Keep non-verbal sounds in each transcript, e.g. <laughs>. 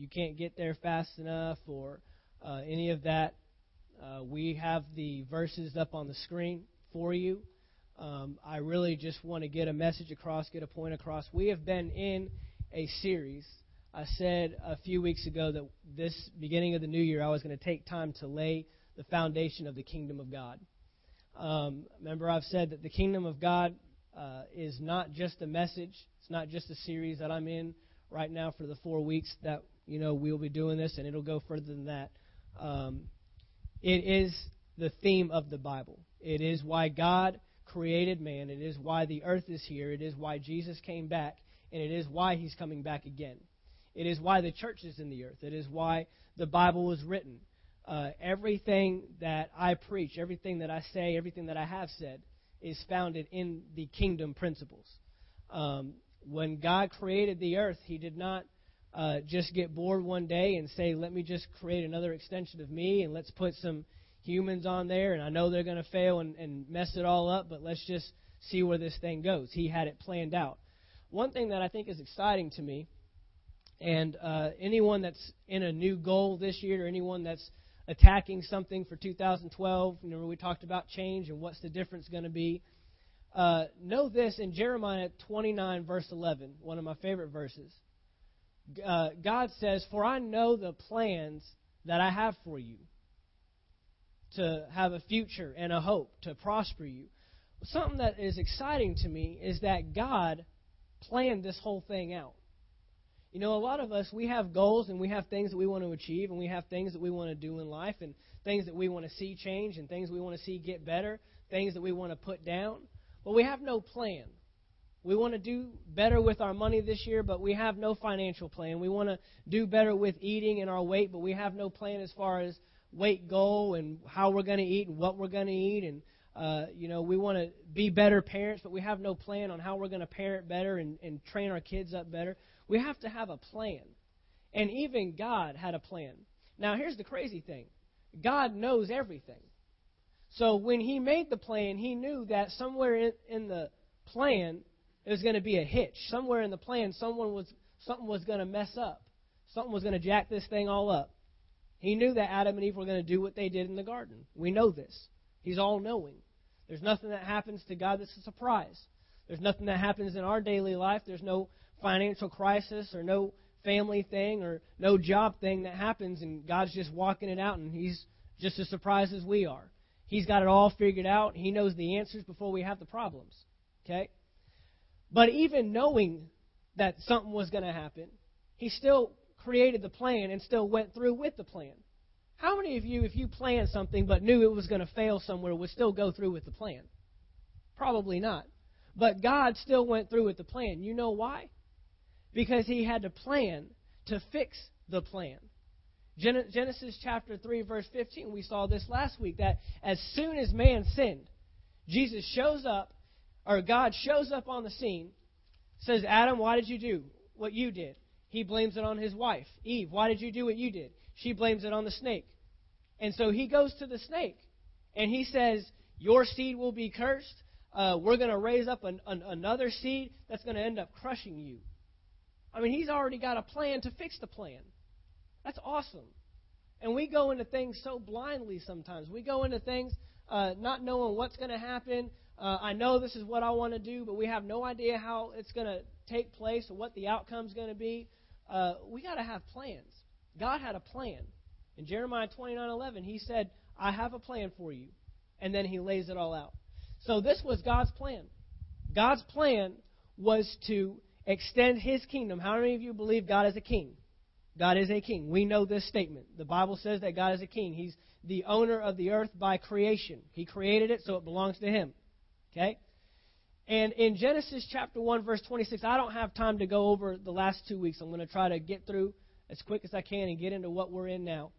you can't get there fast enough or uh, any of that, uh, we have the verses up on the screen for you. Um, I really just want to get a message across, get a point across. We have been in a series. I said a few weeks ago that this beginning of the new year, I was going to take time to lay the foundation of the kingdom of God. Um, remember, I've said that the kingdom of God uh, is not just a message. It's not just a series that I'm in right now for the four weeks that you know we'll be doing this, and it'll go further than that. Um, it is the theme of the Bible. It is why God created man. It is why the earth is here. It is why Jesus came back, and it is why He's coming back again. It is why the church is in the earth. It is why the Bible was written. Uh, everything that I preach, everything that I say, everything that I have said is founded in the kingdom principles. Um, when God created the earth, He did not uh, just get bored one day and say, let me just create another extension of me and let's put some humans on there. And I know they're going to fail and, and mess it all up, but let's just see where this thing goes. He had it planned out. One thing that I think is exciting to me, and uh, anyone that's in a new goal this year, or anyone that's attacking something for 2012, remember we talked about change and what's the difference going to be. Uh, know this in Jeremiah 29, verse 11, one of my favorite verses. Uh, God says, For I know the plans that I have for you to have a future and a hope, to prosper you. Something that is exciting to me is that God planned this whole thing out. You know, a lot of us, we have goals and we have things that we want to achieve and we have things that we want to do in life and things that we want to see change and things we want to see get better, things that we want to put down. But we have no plan. We want to do better with our money this year, but we have no financial plan. We want to do better with eating and our weight, but we have no plan as far as weight goal and how we're going to eat and what we're going to eat. And, uh, you know, we want to be better parents, but we have no plan on how we're going to parent better and, and train our kids up better. We have to have a plan. And even God had a plan. Now, here's the crazy thing God knows everything. So when he made the plan, he knew that somewhere in, in the plan there was going to be a hitch. Somewhere in the plan, someone was something was going to mess up. Something was going to jack this thing all up. He knew that Adam and Eve were going to do what they did in the garden. We know this. He's all knowing. There's nothing that happens to God that's a surprise. There's nothing that happens in our daily life. There's no financial crisis or no family thing or no job thing that happens and God's just walking it out and He's just as surprised as we are. He's got it all figured out. He knows the answers before we have the problems. Okay? But even knowing that something was going to happen, he still created the plan and still went through with the plan. How many of you, if you planned something but knew it was going to fail somewhere, would still go through with the plan? Probably not. But God still went through with the plan. You know why? Because he had to plan to fix the plan. Genesis chapter 3, verse 15, we saw this last week that as soon as man sinned, Jesus shows up, or God shows up on the scene, says, Adam, why did you do what you did? He blames it on his wife. Eve, why did you do what you did? She blames it on the snake. And so he goes to the snake and he says, Your seed will be cursed. Uh, we're going to raise up an, an, another seed that's going to end up crushing you. I mean, he's already got a plan to fix the plan. That's awesome. And we go into things so blindly sometimes. We go into things uh, not knowing what's going to happen. Uh, I know this is what I want to do, but we have no idea how it's going to take place or what the outcome's going to be. Uh, we got to have plans. God had a plan. In Jeremiah 29:11, He said, "I have a plan for you," and then He lays it all out. So this was God's plan. God's plan was to extend His kingdom. How many of you believe God is a king? God is a king. We know this statement. The Bible says that God is a king. He's the owner of the earth by creation. He created it, so it belongs to Him. Okay? And in Genesis chapter 1, verse 26, I don't have time to go over the last two weeks. I'm going to try to get through as quick as I can and get into what we're in now.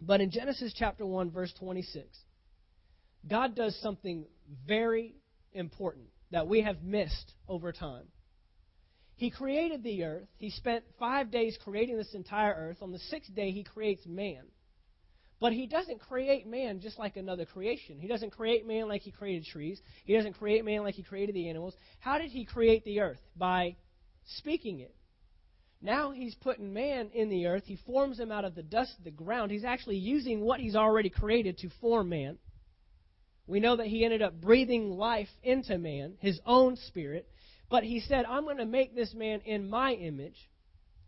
But in Genesis chapter 1, verse 26, God does something very important that we have missed over time. He created the earth. He spent five days creating this entire earth. On the sixth day, he creates man. But he doesn't create man just like another creation. He doesn't create man like he created trees. He doesn't create man like he created the animals. How did he create the earth? By speaking it. Now he's putting man in the earth. He forms him out of the dust of the ground. He's actually using what he's already created to form man. We know that he ended up breathing life into man, his own spirit. But he said, I'm going to make this man in my image,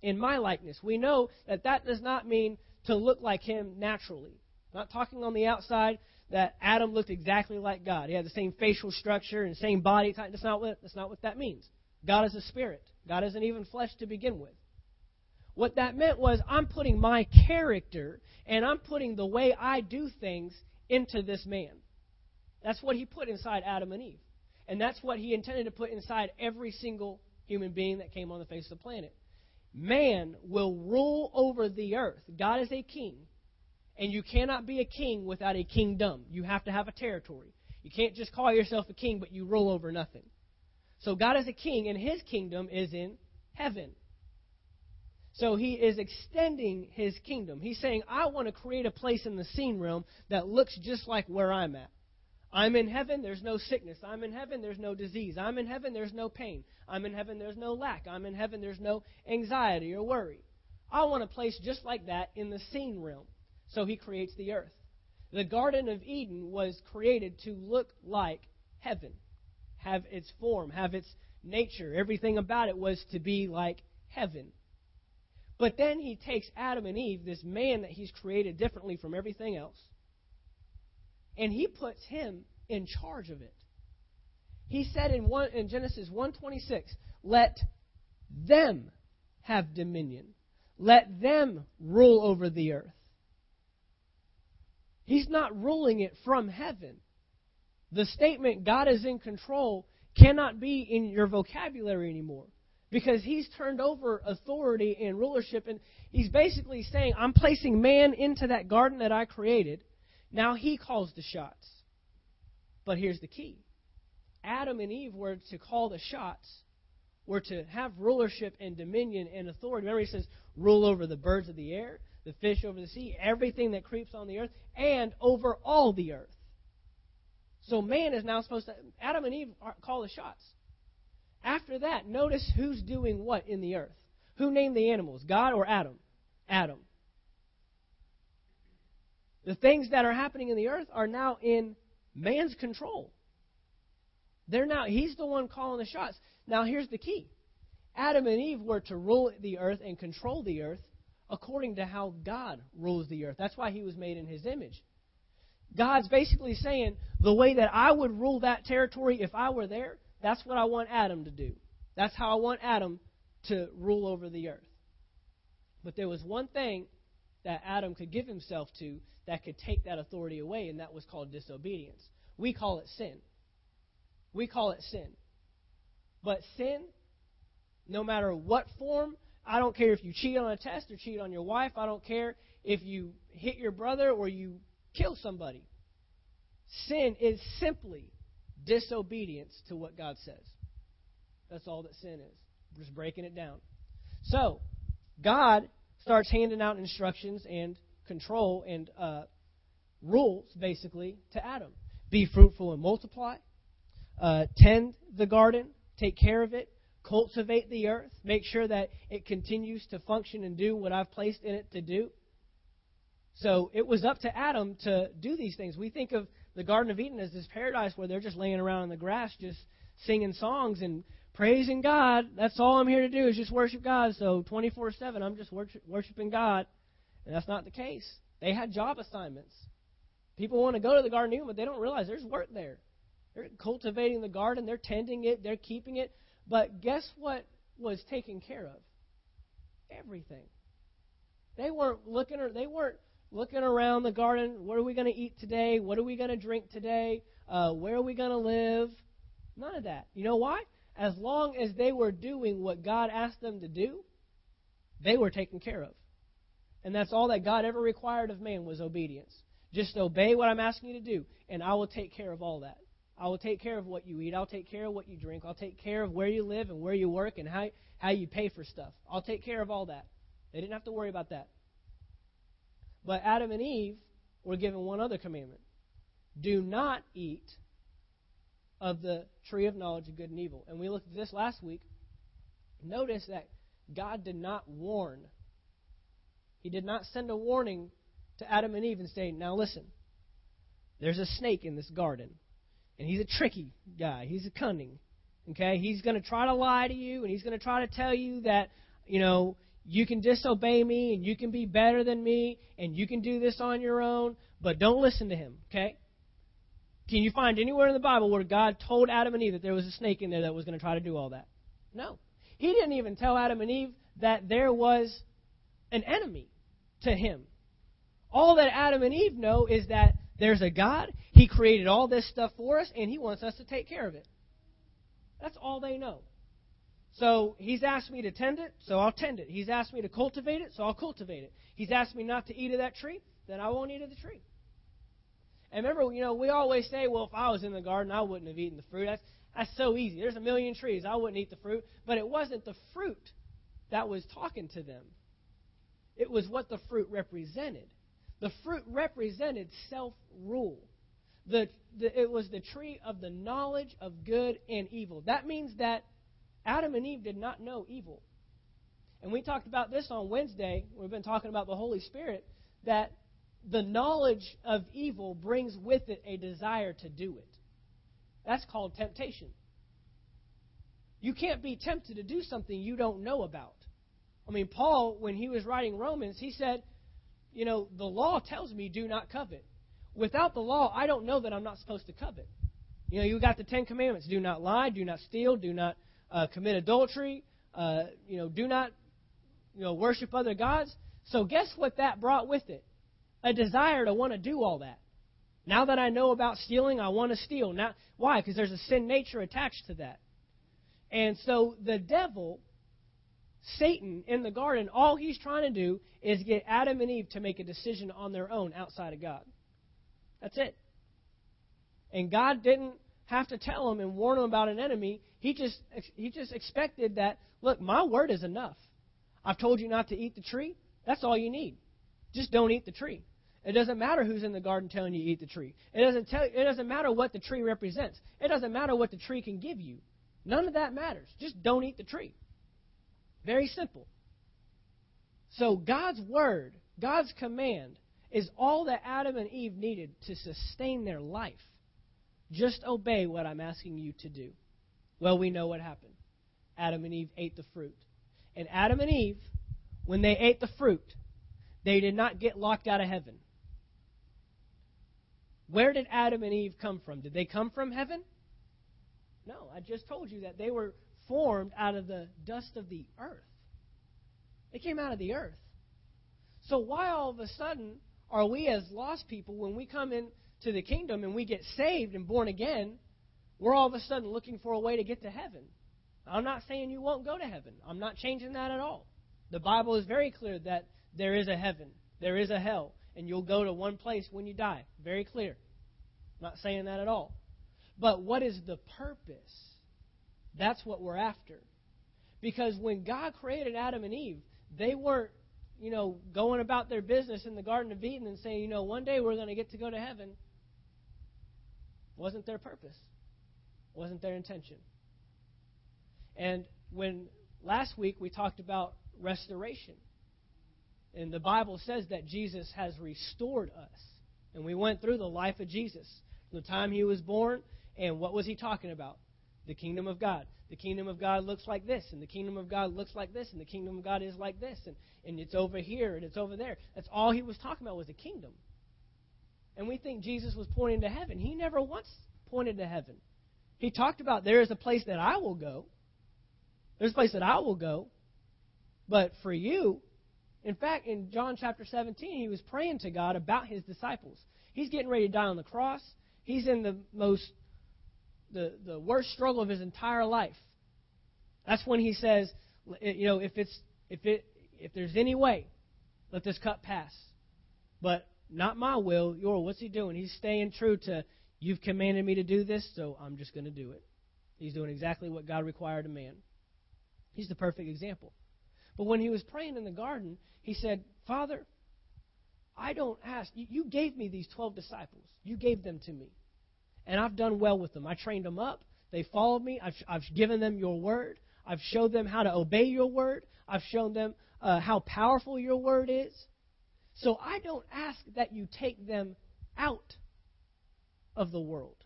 in my likeness. We know that that does not mean to look like him naturally. Not talking on the outside that Adam looked exactly like God. He had the same facial structure and same body type. That's not what, that's not what that means. God is a spirit. God isn't even flesh to begin with. What that meant was I'm putting my character and I'm putting the way I do things into this man. That's what he put inside Adam and Eve. And that's what he intended to put inside every single human being that came on the face of the planet. Man will rule over the earth. God is a king. And you cannot be a king without a kingdom. You have to have a territory. You can't just call yourself a king, but you rule over nothing. So God is a king, and his kingdom is in heaven. So he is extending his kingdom. He's saying, I want to create a place in the seen realm that looks just like where I'm at. I'm in heaven, there's no sickness. I'm in heaven, there's no disease. I'm in heaven, there's no pain. I'm in heaven, there's no lack. I'm in heaven, there's no anxiety or worry. I want a place just like that in the seen realm. So he creates the earth. The Garden of Eden was created to look like heaven, have its form, have its nature. Everything about it was to be like heaven. But then he takes Adam and Eve, this man that he's created differently from everything else, and he puts him in charge of it. He said in, one, in Genesis 1:26, "Let them have dominion. Let them rule over the earth." He's not ruling it from heaven. The statement God is in control cannot be in your vocabulary anymore because he's turned over authority and rulership and he's basically saying I'm placing man into that garden that I created now he calls the shots. But here's the key Adam and Eve were to call the shots, were to have rulership and dominion and authority. Remember, he says, rule over the birds of the air, the fish over the sea, everything that creeps on the earth, and over all the earth. So man is now supposed to, Adam and Eve are, call the shots. After that, notice who's doing what in the earth. Who named the animals, God or Adam? Adam. The things that are happening in the earth are now in man's control. They're now he's the one calling the shots. Now here's the key. Adam and Eve were to rule the earth and control the earth according to how God rules the earth. That's why he was made in his image. God's basically saying the way that I would rule that territory if I were there, that's what I want Adam to do. That's how I want Adam to rule over the earth. But there was one thing that Adam could give himself to that could take that authority away, and that was called disobedience. We call it sin. We call it sin. But sin, no matter what form, I don't care if you cheat on a test or cheat on your wife, I don't care if you hit your brother or you kill somebody. Sin is simply disobedience to what God says. That's all that sin is. just breaking it down. So, God starts handing out instructions and control and uh, rules, basically, to Adam. Be fruitful and multiply. Uh, tend the garden. Take care of it. Cultivate the earth. Make sure that it continues to function and do what I've placed in it to do. So it was up to Adam to do these things. We think of the Garden of Eden as this paradise where they're just laying around in the grass, just singing songs and praising God. That's all I'm here to do is just worship God. So 24 7, I'm just worship, worshiping God. And that's not the case. They had job assignments. People want to go to the Garden but they don't realize there's work there. They're cultivating the garden, they're tending it, they're keeping it. But guess what was taken care of? Everything. They weren't looking or they weren't looking around the garden. What are we going to eat today? What are we going to drink today? Uh, where are we going to live? None of that. You know why? As long as they were doing what God asked them to do, they were taken care of. And that's all that God ever required of man was obedience. Just obey what I'm asking you to do, and I will take care of all that. I will take care of what you eat. I'll take care of what you drink. I'll take care of where you live and where you work and how, how you pay for stuff. I'll take care of all that. They didn't have to worry about that. But Adam and Eve were given one other commandment do not eat of the tree of knowledge of good and evil. And we looked at this last week. Notice that God did not warn. He did not send a warning to Adam and Eve and say, Now listen, there's a snake in this garden. And he's a tricky guy. He's a cunning. Okay? He's going to try to lie to you, and he's going to try to tell you that, you know, you can disobey me, and you can be better than me, and you can do this on your own, but don't listen to him. Okay? Can you find anywhere in the Bible where God told Adam and Eve that there was a snake in there that was going to try to do all that? No. He didn't even tell Adam and Eve that there was an enemy to him. All that Adam and Eve know is that there's a God, He created all this stuff for us, and He wants us to take care of it. That's all they know. So He's asked me to tend it, so I'll tend it. He's asked me to cultivate it, so I'll cultivate it. He's asked me not to eat of that tree, then I won't eat of the tree. And remember, you know, we always say, well, if I was in the garden, I wouldn't have eaten the fruit. That's, that's so easy. There's a million trees. I wouldn't eat the fruit. But it wasn't the fruit that was talking to them, it was what the fruit represented. The fruit represented self rule. The, the, it was the tree of the knowledge of good and evil. That means that Adam and Eve did not know evil. And we talked about this on Wednesday. We've been talking about the Holy Spirit, that the knowledge of evil brings with it a desire to do it. That's called temptation. You can't be tempted to do something you don't know about. I mean, Paul, when he was writing Romans, he said, you know, the law tells me do not covet. Without the law, I don't know that I'm not supposed to covet. You know, you got the Ten Commandments: do not lie, do not steal, do not uh, commit adultery, uh, you know, do not, you know, worship other gods. So guess what that brought with it? A desire to want to do all that. Now that I know about stealing, I want to steal. Now, why? Because there's a sin nature attached to that. And so the devil Satan in the garden, all he's trying to do is get Adam and Eve to make a decision on their own outside of God. That's it. And God didn't have to tell them and warn them about an enemy. He just he just expected that, look, my word is enough. I've told you not to eat the tree. That's all you need. Just don't eat the tree. It doesn't matter who's in the garden telling you to eat the tree. It doesn't tell it doesn't matter what the tree represents. It doesn't matter what the tree can give you. None of that matters. Just don't eat the tree. Very simple. So God's word, God's command, is all that Adam and Eve needed to sustain their life. Just obey what I'm asking you to do. Well, we know what happened. Adam and Eve ate the fruit. And Adam and Eve, when they ate the fruit, they did not get locked out of heaven. Where did Adam and Eve come from? Did they come from heaven? No, I just told you that they were formed out of the dust of the earth. They came out of the earth. So why all of a sudden are we as lost people when we come into the kingdom and we get saved and born again, we're all of a sudden looking for a way to get to heaven? I'm not saying you won't go to heaven. I'm not changing that at all. The Bible is very clear that there is a heaven, there is a hell, and you'll go to one place when you die. Very clear. I'm not saying that at all. But what is the purpose? That's what we're after. Because when God created Adam and Eve, they weren't, you know, going about their business in the Garden of Eden and saying, you know, one day we're going to get to go to heaven. Wasn't their purpose. Wasn't their intention. And when last week we talked about restoration. And the Bible says that Jesus has restored us. And we went through the life of Jesus. From the time he was born, and what was he talking about? The kingdom of God the kingdom of God looks like this, and the kingdom of God looks like this, and the kingdom of God is like this, and, and it's over here, and it's over there. That's all he was talking about was the kingdom. And we think Jesus was pointing to heaven. He never once pointed to heaven. He talked about there is a place that I will go. There's a place that I will go. But for you, in fact, in John chapter 17, he was praying to God about his disciples. He's getting ready to die on the cross. He's in the most the, the worst struggle of his entire life. That's when he says, you know, if it's if it if there's any way, let this cup pass. But not my will, your what's he doing? He's staying true to you've commanded me to do this, so I'm just going to do it. He's doing exactly what God required of man. He's the perfect example. But when he was praying in the garden, he said, Father, I don't ask. You gave me these 12 disciples. You gave them to me and I've done well with them. I trained them up. They followed me. I've, I've given them your word. I've showed them how to obey your word. I've shown them uh, how powerful your word is. So I don't ask that you take them out of the world.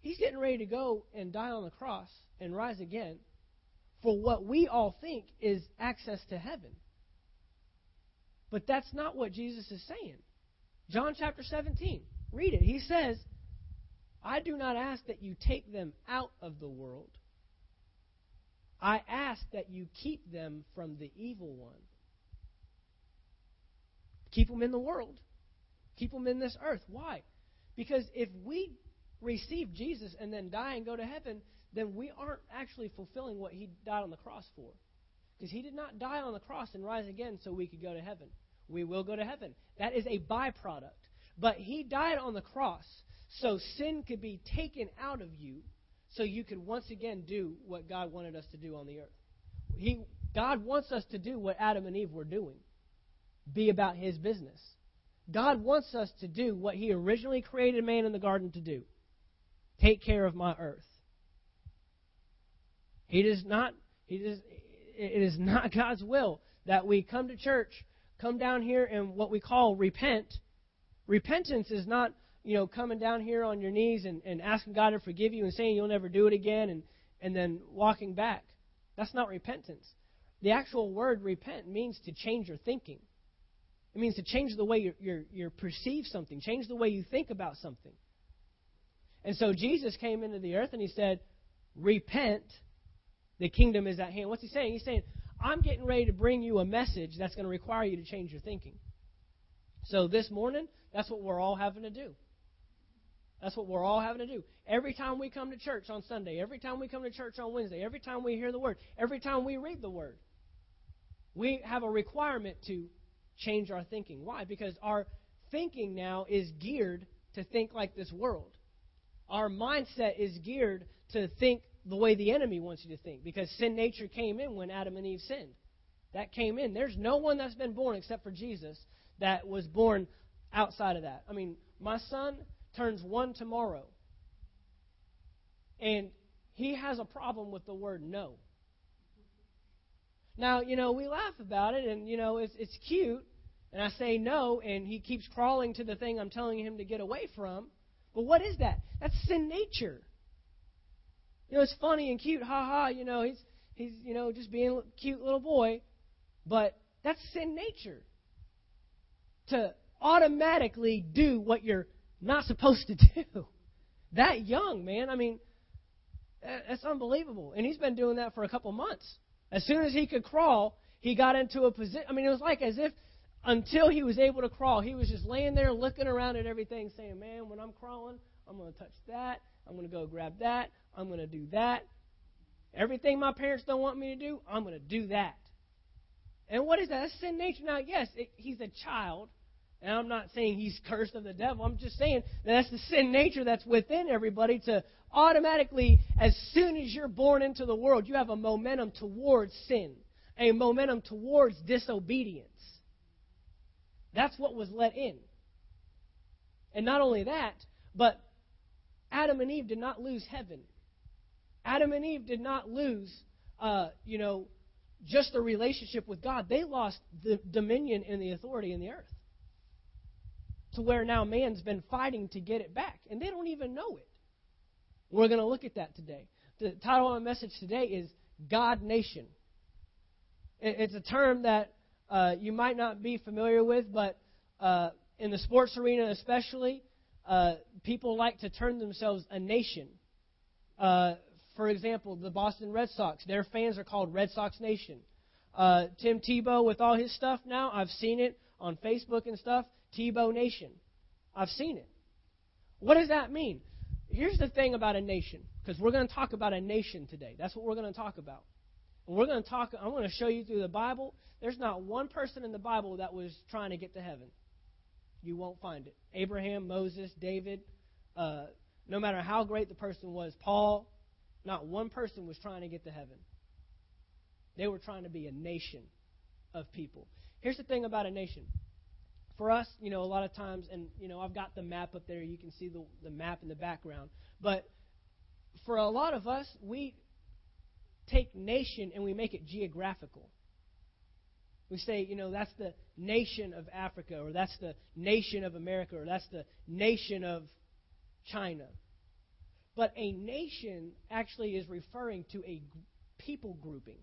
He's getting ready to go and die on the cross and rise again for what we all think is access to heaven. But that's not what Jesus is saying. John chapter 17, read it. He says, I do not ask that you take them out of the world. I ask that you keep them from the evil one. Keep them in the world. Keep them in this earth. Why? Because if we receive Jesus and then die and go to heaven, then we aren't actually fulfilling what he died on the cross for. Because he did not die on the cross and rise again so we could go to heaven. We will go to heaven. That is a byproduct. But he died on the cross so sin could be taken out of you so you could once again do what God wanted us to do on the earth. He, God wants us to do what Adam and Eve were doing be about his business. God wants us to do what he originally created man in the garden to do take care of my earth. He does not, he does, it is not <laughs> God's will that we come to church, come down here and what we call repent. Repentance is not, you know, coming down here on your knees and, and asking God to forgive you and saying you'll never do it again and, and then walking back. That's not repentance. The actual word repent means to change your thinking. It means to change the way you you you perceive something, change the way you think about something. And so Jesus came into the earth and he said, Repent, the kingdom is at hand. What's he saying? He's saying, I'm getting ready to bring you a message that's going to require you to change your thinking. So this morning, that's what we're all having to do. That's what we're all having to do. Every time we come to church on Sunday, every time we come to church on Wednesday, every time we hear the word, every time we read the word, we have a requirement to change our thinking. Why? Because our thinking now is geared to think like this world. Our mindset is geared to think the way the enemy wants you to think because sin nature came in when Adam and Eve sinned. That came in. There's no one that's been born except for Jesus that was born outside of that. I mean, my son turns one tomorrow. And he has a problem with the word no. Now, you know, we laugh about it, and, you know, it's, it's cute. And I say no, and he keeps crawling to the thing I'm telling him to get away from. But what is that? That's sin nature. You know, it's funny and cute, ha ha. You know, he's he's you know just being a cute little boy, but that's sin nature. To automatically do what you're not supposed to do. <laughs> That young, man. I mean, that's unbelievable. And he's been doing that for a couple months. As soon as he could crawl, he got into a position. I mean, it was like as if until he was able to crawl, he was just laying there looking around at everything, saying, Man, when I'm crawling, I'm going to touch that. I'm going to go grab that. I'm going to do that. Everything my parents don't want me to do, I'm going to do that. And what is that? That's sin nature. Now, yes, it, he's a child, and I'm not saying he's cursed of the devil. I'm just saying that that's the sin nature that's within everybody to automatically, as soon as you're born into the world, you have a momentum towards sin, a momentum towards disobedience. That's what was let in. And not only that, but Adam and Eve did not lose heaven. Adam and Eve did not lose, uh, you know, just a relationship with God. They lost the dominion and the authority in the earth. To where now man's been fighting to get it back. And they don't even know it. We're going to look at that today. The title of my message today is God Nation. It's a term that uh, you might not be familiar with, but uh, in the sports arena especially, uh, people like to term themselves a nation. Uh, for example, the Boston Red Sox, their fans are called Red Sox Nation. Uh, Tim Tebow, with all his stuff now, I've seen it on Facebook and stuff. Tebow Nation. I've seen it. What does that mean? Here's the thing about a nation, because we're going to talk about a nation today. That's what we're going to talk about. And we're going to talk, I'm going to show you through the Bible. There's not one person in the Bible that was trying to get to heaven. You won't find it. Abraham, Moses, David, uh, no matter how great the person was, Paul, not one person was trying to get to heaven. They were trying to be a nation of people. Here's the thing about a nation. For us, you know, a lot of times, and, you know, I've got the map up there. You can see the, the map in the background. But for a lot of us, we take nation and we make it geographical. We say, you know, that's the nation of Africa, or that's the nation of America, or that's the nation of China. But a nation actually is referring to a people grouping,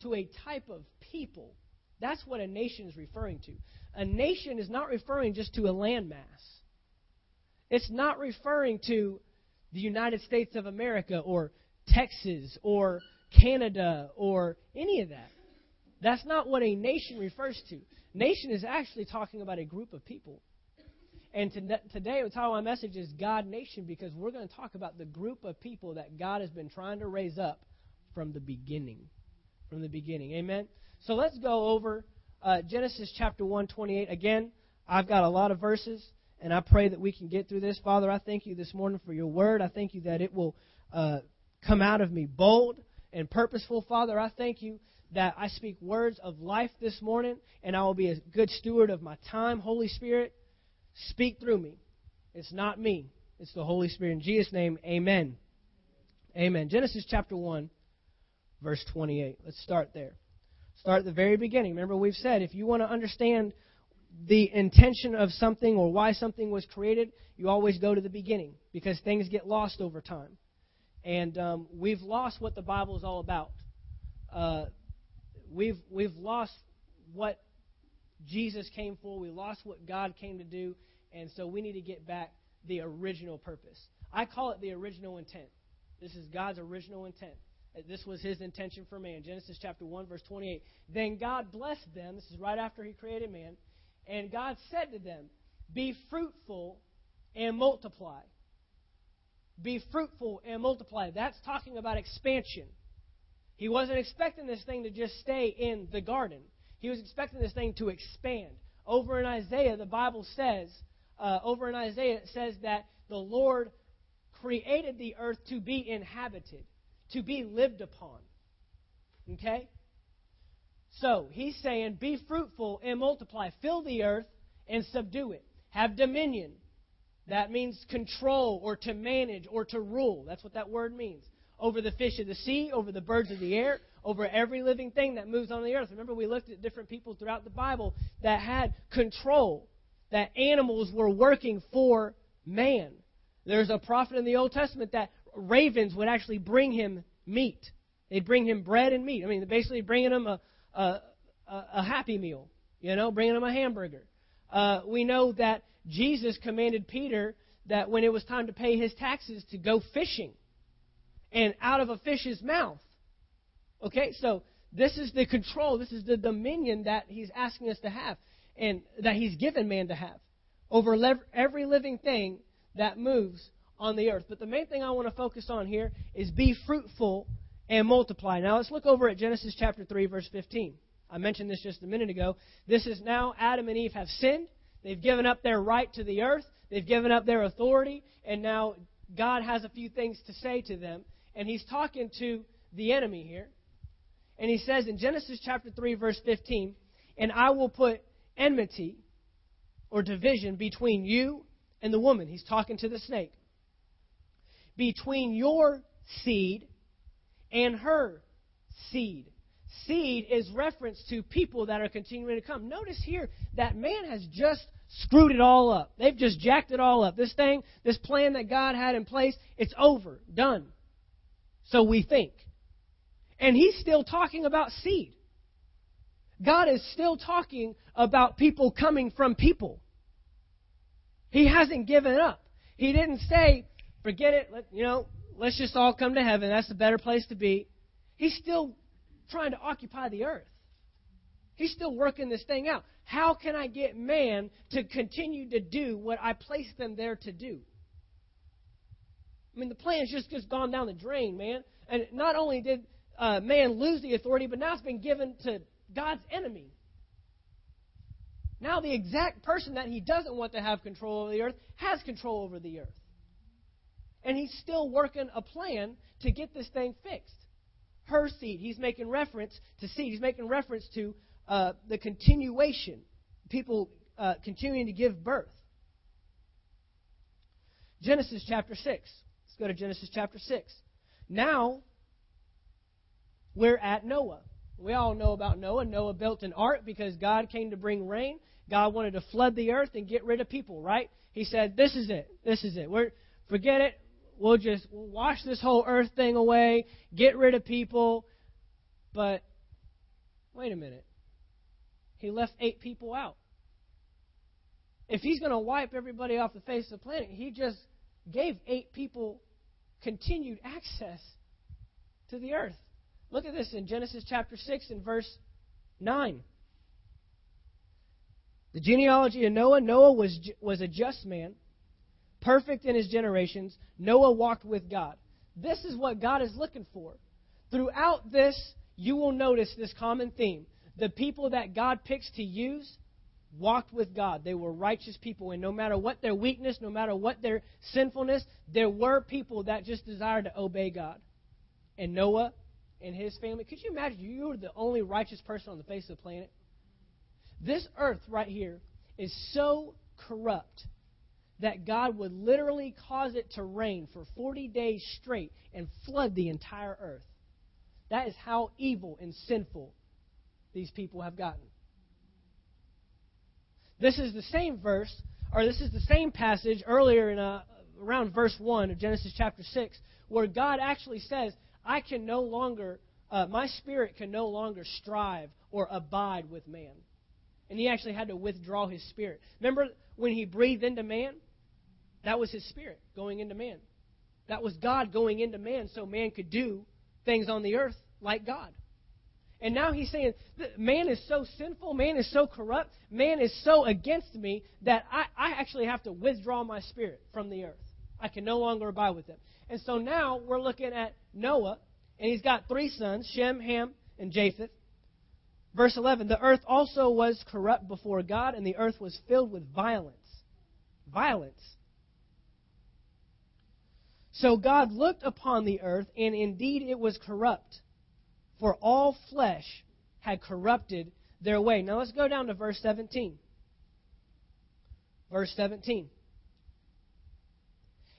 to a type of people. That's what a nation is referring to. A nation is not referring just to a landmass. It's not referring to the United States of America or Texas or Canada or any of that. That's not what a nation refers to. Nation is actually talking about a group of people. And today, the title of my message is God Nation because we're going to talk about the group of people that God has been trying to raise up from the beginning. From the beginning. Amen? So let's go over uh, Genesis chapter 1, 28. Again, I've got a lot of verses, and I pray that we can get through this. Father, I thank you this morning for your word. I thank you that it will uh, come out of me bold and purposeful. Father, I thank you that I speak words of life this morning, and I will be a good steward of my time. Holy Spirit, speak through me. It's not me, it's the Holy Spirit. In Jesus' name, amen. Amen. Genesis chapter 1, verse 28. Let's start there. Start at the very beginning. Remember, we've said if you want to understand the intention of something or why something was created, you always go to the beginning because things get lost over time. And um, we've lost what the Bible is all about. Uh, we've we've lost what Jesus came for. We lost what God came to do, and so we need to get back the original purpose. I call it the original intent. This is God's original intent. Uh, this was his intention for man. Genesis chapter 1 verse 28. Then God blessed them. This is right after he created man. And God said to them, "Be fruitful and multiply." Be fruitful and multiply. That's talking about expansion. He wasn't expecting this thing to just stay in the garden. He was expecting this thing to expand. Over in Isaiah, the Bible says, uh, over in Isaiah, it says that the Lord created the earth to be inhabited, to be lived upon. Okay? So, he's saying, be fruitful and multiply. Fill the earth and subdue it. Have dominion. That means control or to manage or to rule. That's what that word means over the fish of the sea, over the birds of the air, over every living thing that moves on the earth. Remember, we looked at different people throughout the Bible that had control, that animals were working for man. There's a prophet in the Old Testament that ravens would actually bring him meat. They'd bring him bread and meat. I mean, basically bringing him a, a, a happy meal, you know, bringing him a hamburger. Uh, we know that Jesus commanded Peter that when it was time to pay his taxes to go fishing and out of a fish's mouth. Okay, so this is the control, this is the dominion that he's asking us to have, and that he's given man to have over every living thing that moves on the earth. But the main thing I want to focus on here is be fruitful and multiply. Now let's look over at Genesis chapter 3, verse 15. I mentioned this just a minute ago. This is now Adam and Eve have sinned. They've given up their right to the earth. They've given up their authority. And now God has a few things to say to them and he's talking to the enemy here. And he says in Genesis chapter 3, verse 15, And I will put enmity or division between you and the woman. He's talking to the snake. Between your seed and her seed. Seed is reference to people that are continuing to come. Notice here that man has just screwed it all up. They've just jacked it all up. This thing, this plan that God had in place, it's over, done. So we think. And he's still talking about seed. God is still talking about people coming from people. He hasn't given up. He didn't say, forget it, let, you know, let's just all come to heaven. That's the better place to be. He's still trying to occupy the earth. He's still working this thing out. How can I get man to continue to do what I placed them there to do? I mean, the plan's just, just gone down the drain, man. And not only did uh, man lose the authority, but now it's been given to God's enemy. Now, the exact person that he doesn't want to have control over the earth has control over the earth. And he's still working a plan to get this thing fixed. Her seed. He's making reference to seed. He's making reference to uh, the continuation. People uh, continuing to give birth. Genesis chapter 6 go to Genesis chapter 6. Now, we're at Noah. We all know about Noah. Noah built an ark because God came to bring rain. God wanted to flood the earth and get rid of people, right? He said, "This is it. This is it. We're forget it. We'll just we'll wash this whole earth thing away, get rid of people." But wait a minute. He left eight people out. If he's going to wipe everybody off the face of the planet, he just gave eight people continued access to the earth. Look at this in Genesis chapter 6 and verse 9. The genealogy of Noah Noah was, was a just man, perfect in his generations. Noah walked with God. This is what God is looking for. Throughout this, you will notice this common theme. The people that God picks to use walked with God. They were righteous people, and no matter what their weakness, no matter what their sinfulness, there were people that just desired to obey God. And Noah and his family, could you imagine you were the only righteous person on the face of the planet? This earth right here is so corrupt that God would literally cause it to rain for 40 days straight and flood the entire earth. That is how evil and sinful these people have gotten. This is the same verse, or this is the same passage earlier in uh, around verse 1 of Genesis chapter 6, where God actually says, I can no longer, uh, my spirit can no longer strive or abide with man. And he actually had to withdraw his spirit. Remember when he breathed into man? That was his spirit going into man. That was God going into man so man could do things on the earth like God. And now he's saying, man is so sinful, man is so corrupt, man is so against me that I, I actually have to withdraw my spirit from the earth. I can no longer abide with him. And so now we're looking at Noah, and he's got three sons Shem, Ham, and Japheth. Verse 11 The earth also was corrupt before God, and the earth was filled with violence. Violence. So God looked upon the earth, and indeed it was corrupt for all flesh had corrupted their way. Now let's go down to verse 17. Verse 17.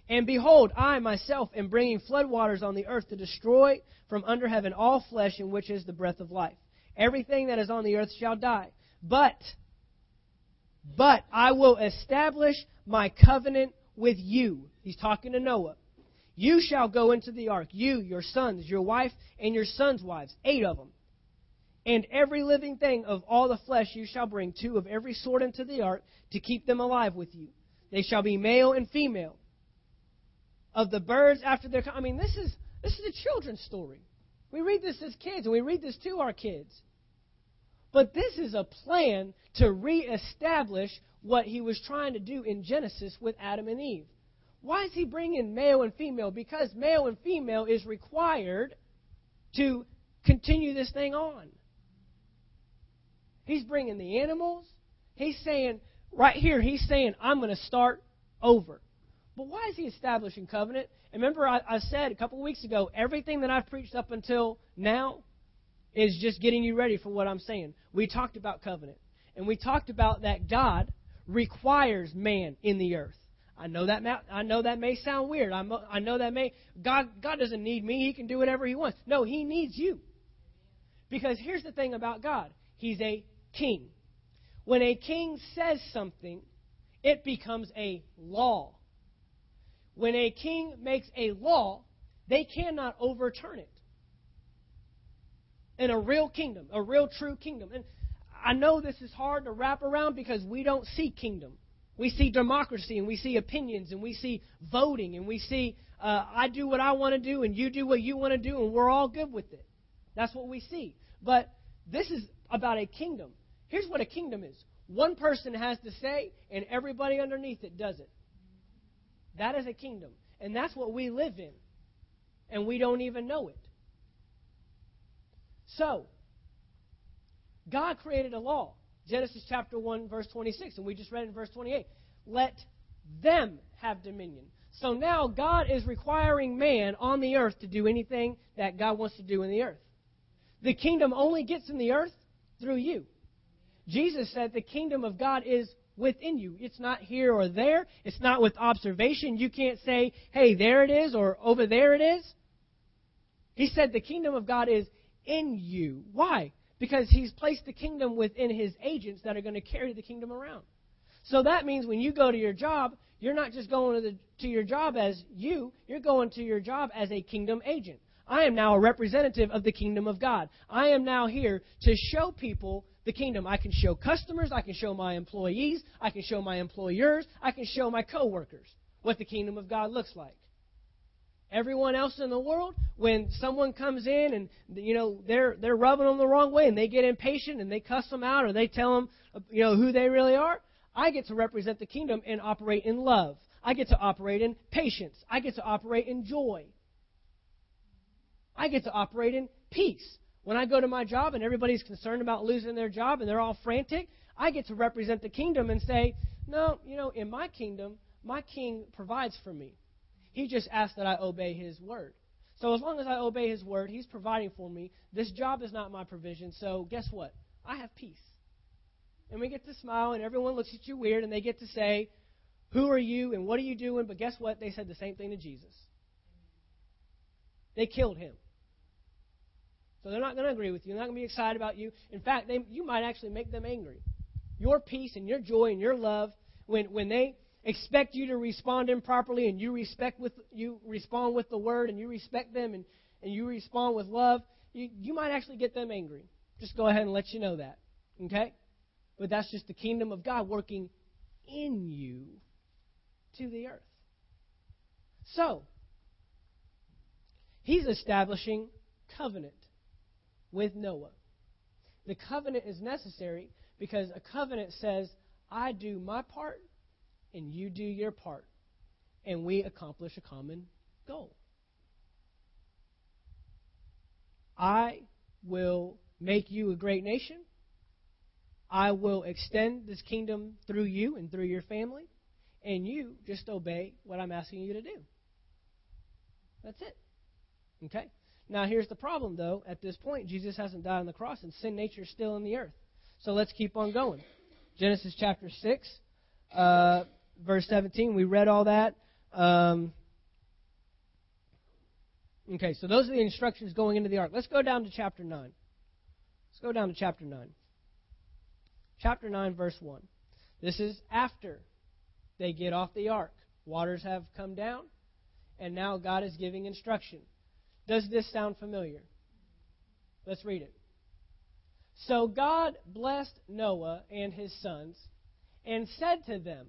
And behold, I myself am bringing floodwaters on the earth to destroy from under heaven all flesh in which is the breath of life. Everything that is on the earth shall die. But, but I will establish my covenant with you. He's talking to Noah. You shall go into the ark, you, your sons, your wife, and your sons' wives, eight of them. And every living thing of all the flesh you shall bring two of every sort into the ark to keep them alive with you. They shall be male and female. Of the birds after their I mean, this is this is a children's story. We read this as kids, and we read this to our kids. But this is a plan to reestablish what he was trying to do in Genesis with Adam and Eve. Why is he bringing male and female? Because male and female is required to continue this thing on. He's bringing the animals. He's saying, right here, he's saying, I'm going to start over. But why is he establishing covenant? And remember, I, I said a couple weeks ago, everything that I've preached up until now is just getting you ready for what I'm saying. We talked about covenant. And we talked about that God requires man in the earth. I know that may, I know that may sound weird. I'm, I know that may God God doesn't need me. He can do whatever he wants. No, he needs you. Because here's the thing about God. He's a king. When a king says something, it becomes a law. When a king makes a law, they cannot overturn it. In a real kingdom, a real true kingdom. And I know this is hard to wrap around because we don't see kingdom. We see democracy and we see opinions and we see voting and we see uh, I do what I want to do and you do what you want to do and we're all good with it. That's what we see. But this is about a kingdom. Here's what a kingdom is one person has to say and everybody underneath it does it. That is a kingdom. And that's what we live in. And we don't even know it. So, God created a law. Genesis chapter 1, verse 26, and we just read in verse 28. Let them have dominion. So now God is requiring man on the earth to do anything that God wants to do in the earth. The kingdom only gets in the earth through you. Jesus said the kingdom of God is within you. It's not here or there. It's not with observation. You can't say, hey, there it is or over there it is. He said the kingdom of God is in you. Why? Because he's placed the kingdom within his agents that are going to carry the kingdom around. So that means when you go to your job, you're not just going to, the, to your job as you, you're going to your job as a kingdom agent. I am now a representative of the kingdom of God. I am now here to show people the kingdom. I can show customers, I can show my employees, I can show my employers, I can show my coworkers what the kingdom of God looks like. Everyone else in the world, when someone comes in and you know they're they're rubbing them the wrong way and they get impatient and they cuss them out or they tell them you know who they really are, I get to represent the kingdom and operate in love. I get to operate in patience. I get to operate in joy. I get to operate in peace. When I go to my job and everybody's concerned about losing their job and they're all frantic, I get to represent the kingdom and say, no, you know, in my kingdom, my king provides for me. He just asks that I obey his word. So as long as I obey his word, he's providing for me. This job is not my provision, so guess what? I have peace. And we get to smile, and everyone looks at you weird, and they get to say, Who are you, and what are you doing? But guess what? They said the same thing to Jesus. They killed him. So they're not going to agree with you. They're not going to be excited about you. In fact, they, you might actually make them angry. Your peace and your joy and your love, when, when they expect you to respond improperly and you respect with you respond with the word and you respect them and, and you respond with love, you, you might actually get them angry. Just go ahead and let you know that. Okay? But that's just the kingdom of God working in you to the earth. So, he's establishing covenant with Noah. The covenant is necessary because a covenant says, I do my part and you do your part, and we accomplish a common goal. I will make you a great nation. I will extend this kingdom through you and through your family, and you just obey what I'm asking you to do. That's it. Okay? Now, here's the problem, though. At this point, Jesus hasn't died on the cross, and sin nature is still in the earth. So let's keep on going. Genesis chapter 6, uh, verse 17. We read all that. Um, okay, so those are the instructions going into the ark. Let's go down to chapter 9. Let's go down to chapter 9. Chapter 9, verse 1. This is after they get off the ark. Waters have come down, and now God is giving instruction. Does this sound familiar? Let's read it. So God blessed Noah and his sons and said to them,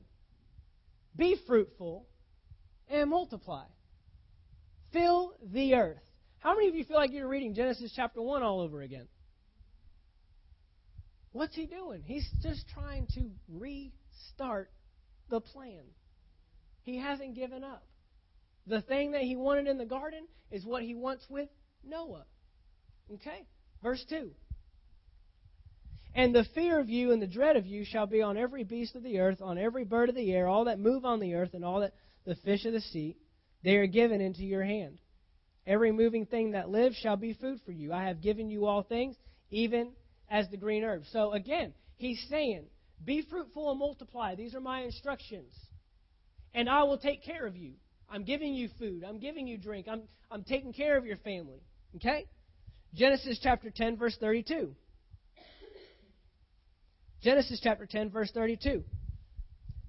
Be fruitful and multiply. Fill the earth. How many of you feel like you're reading Genesis chapter 1 all over again? What's he doing? He's just trying to restart the plan. He hasn't given up. The thing that he wanted in the garden is what he wants with Noah. Okay? Verse 2. And the fear of you and the dread of you shall be on every beast of the earth, on every bird of the air, all that move on the earth, and all that the fish of the sea. They are given into your hand. Every moving thing that lives shall be food for you. I have given you all things, even as the green herbs. So again, he's saying, Be fruitful and multiply. These are my instructions. And I will take care of you. I'm giving you food. I'm giving you drink. I'm, I'm taking care of your family. Okay? Genesis chapter 10, verse 32. Genesis chapter 10, verse 32.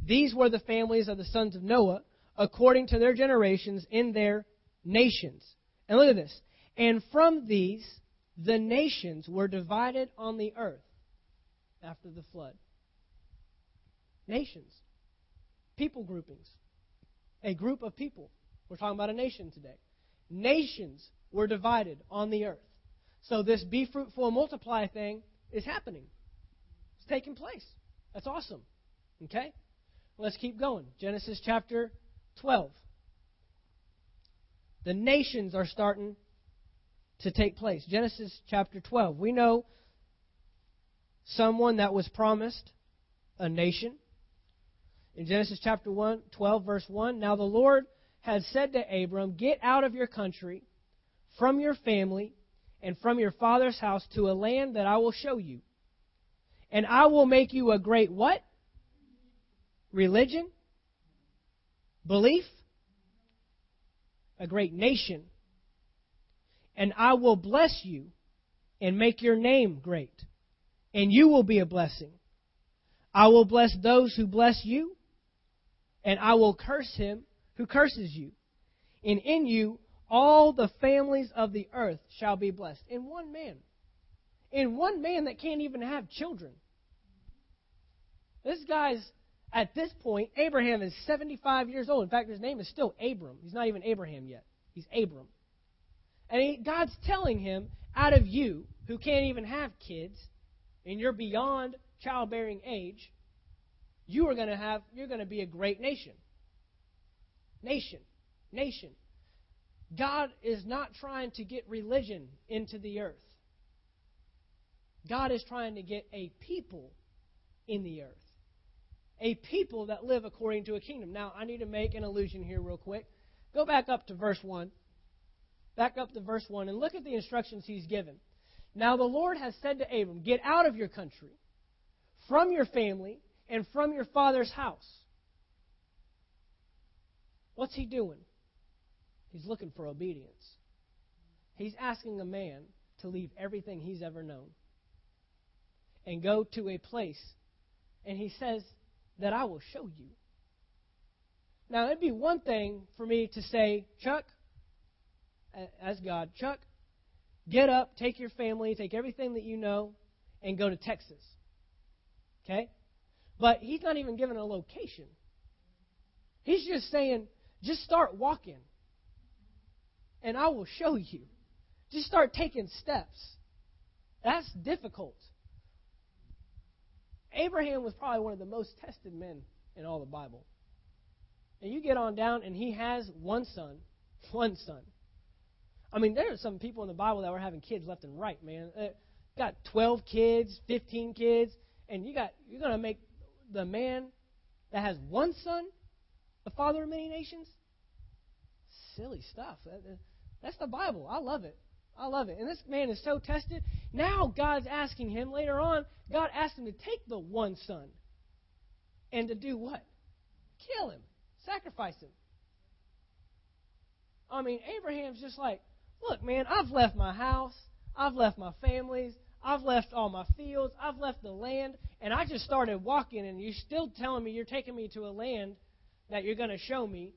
These were the families of the sons of Noah according to their generations in their nations. And look at this. And from these, the nations were divided on the earth after the flood. Nations. People groupings a group of people. We're talking about a nation today. Nations were divided on the earth. So this be fruitful and multiply thing is happening. Taking place. That's awesome. Okay? Let's keep going. Genesis chapter 12. The nations are starting to take place. Genesis chapter 12. We know someone that was promised a nation in Genesis chapter 1, 12, verse 1, Now the Lord had said to Abram, Get out of your country, from your family, and from your father's house to a land that I will show you. And I will make you a great what? Religion? Belief? A great nation. And I will bless you and make your name great, and you will be a blessing. I will bless those who bless you, and I will curse him who curses you. And in you all the families of the earth shall be blessed. In one man. In one man that can't even have children. This guy's, at this point, Abraham is 75 years old. In fact, his name is still Abram. He's not even Abraham yet. He's Abram. And he, God's telling him, out of you, who can't even have kids, and you're beyond childbearing age, you are going to have, you're going to be a great nation. Nation. Nation. God is not trying to get religion into the earth. God is trying to get a people in the earth. A people that live according to a kingdom. Now, I need to make an allusion here, real quick. Go back up to verse 1. Back up to verse 1 and look at the instructions he's given. Now, the Lord has said to Abram, Get out of your country, from your family, and from your father's house. What's he doing? He's looking for obedience. He's asking a man to leave everything he's ever known and go to a place. And he says that I will show you. Now, it'd be one thing for me to say, Chuck, as God, Chuck, get up, take your family, take everything that you know, and go to Texas. Okay? But he's not even given a location. He's just saying, just start walking and I will show you. Just start taking steps. That's difficult. Abraham was probably one of the most tested men in all the Bible. And you get on down, and he has one son. <laughs> One son. I mean, there are some people in the Bible that were having kids left and right, man. Uh, got 12 kids, 15 kids, and you got you're going to make the man that has one son the father of many nations? Silly stuff. That's the Bible. I love it. I love it. And this man is so tested. Now God's asking him later on, God asked him to take the one son and to do what? Kill him, sacrifice him. I mean, Abraham's just like, look, man, I've left my house, I've left my families, I've left all my fields, I've left the land, and I just started walking, and you're still telling me you're taking me to a land that you're going to show me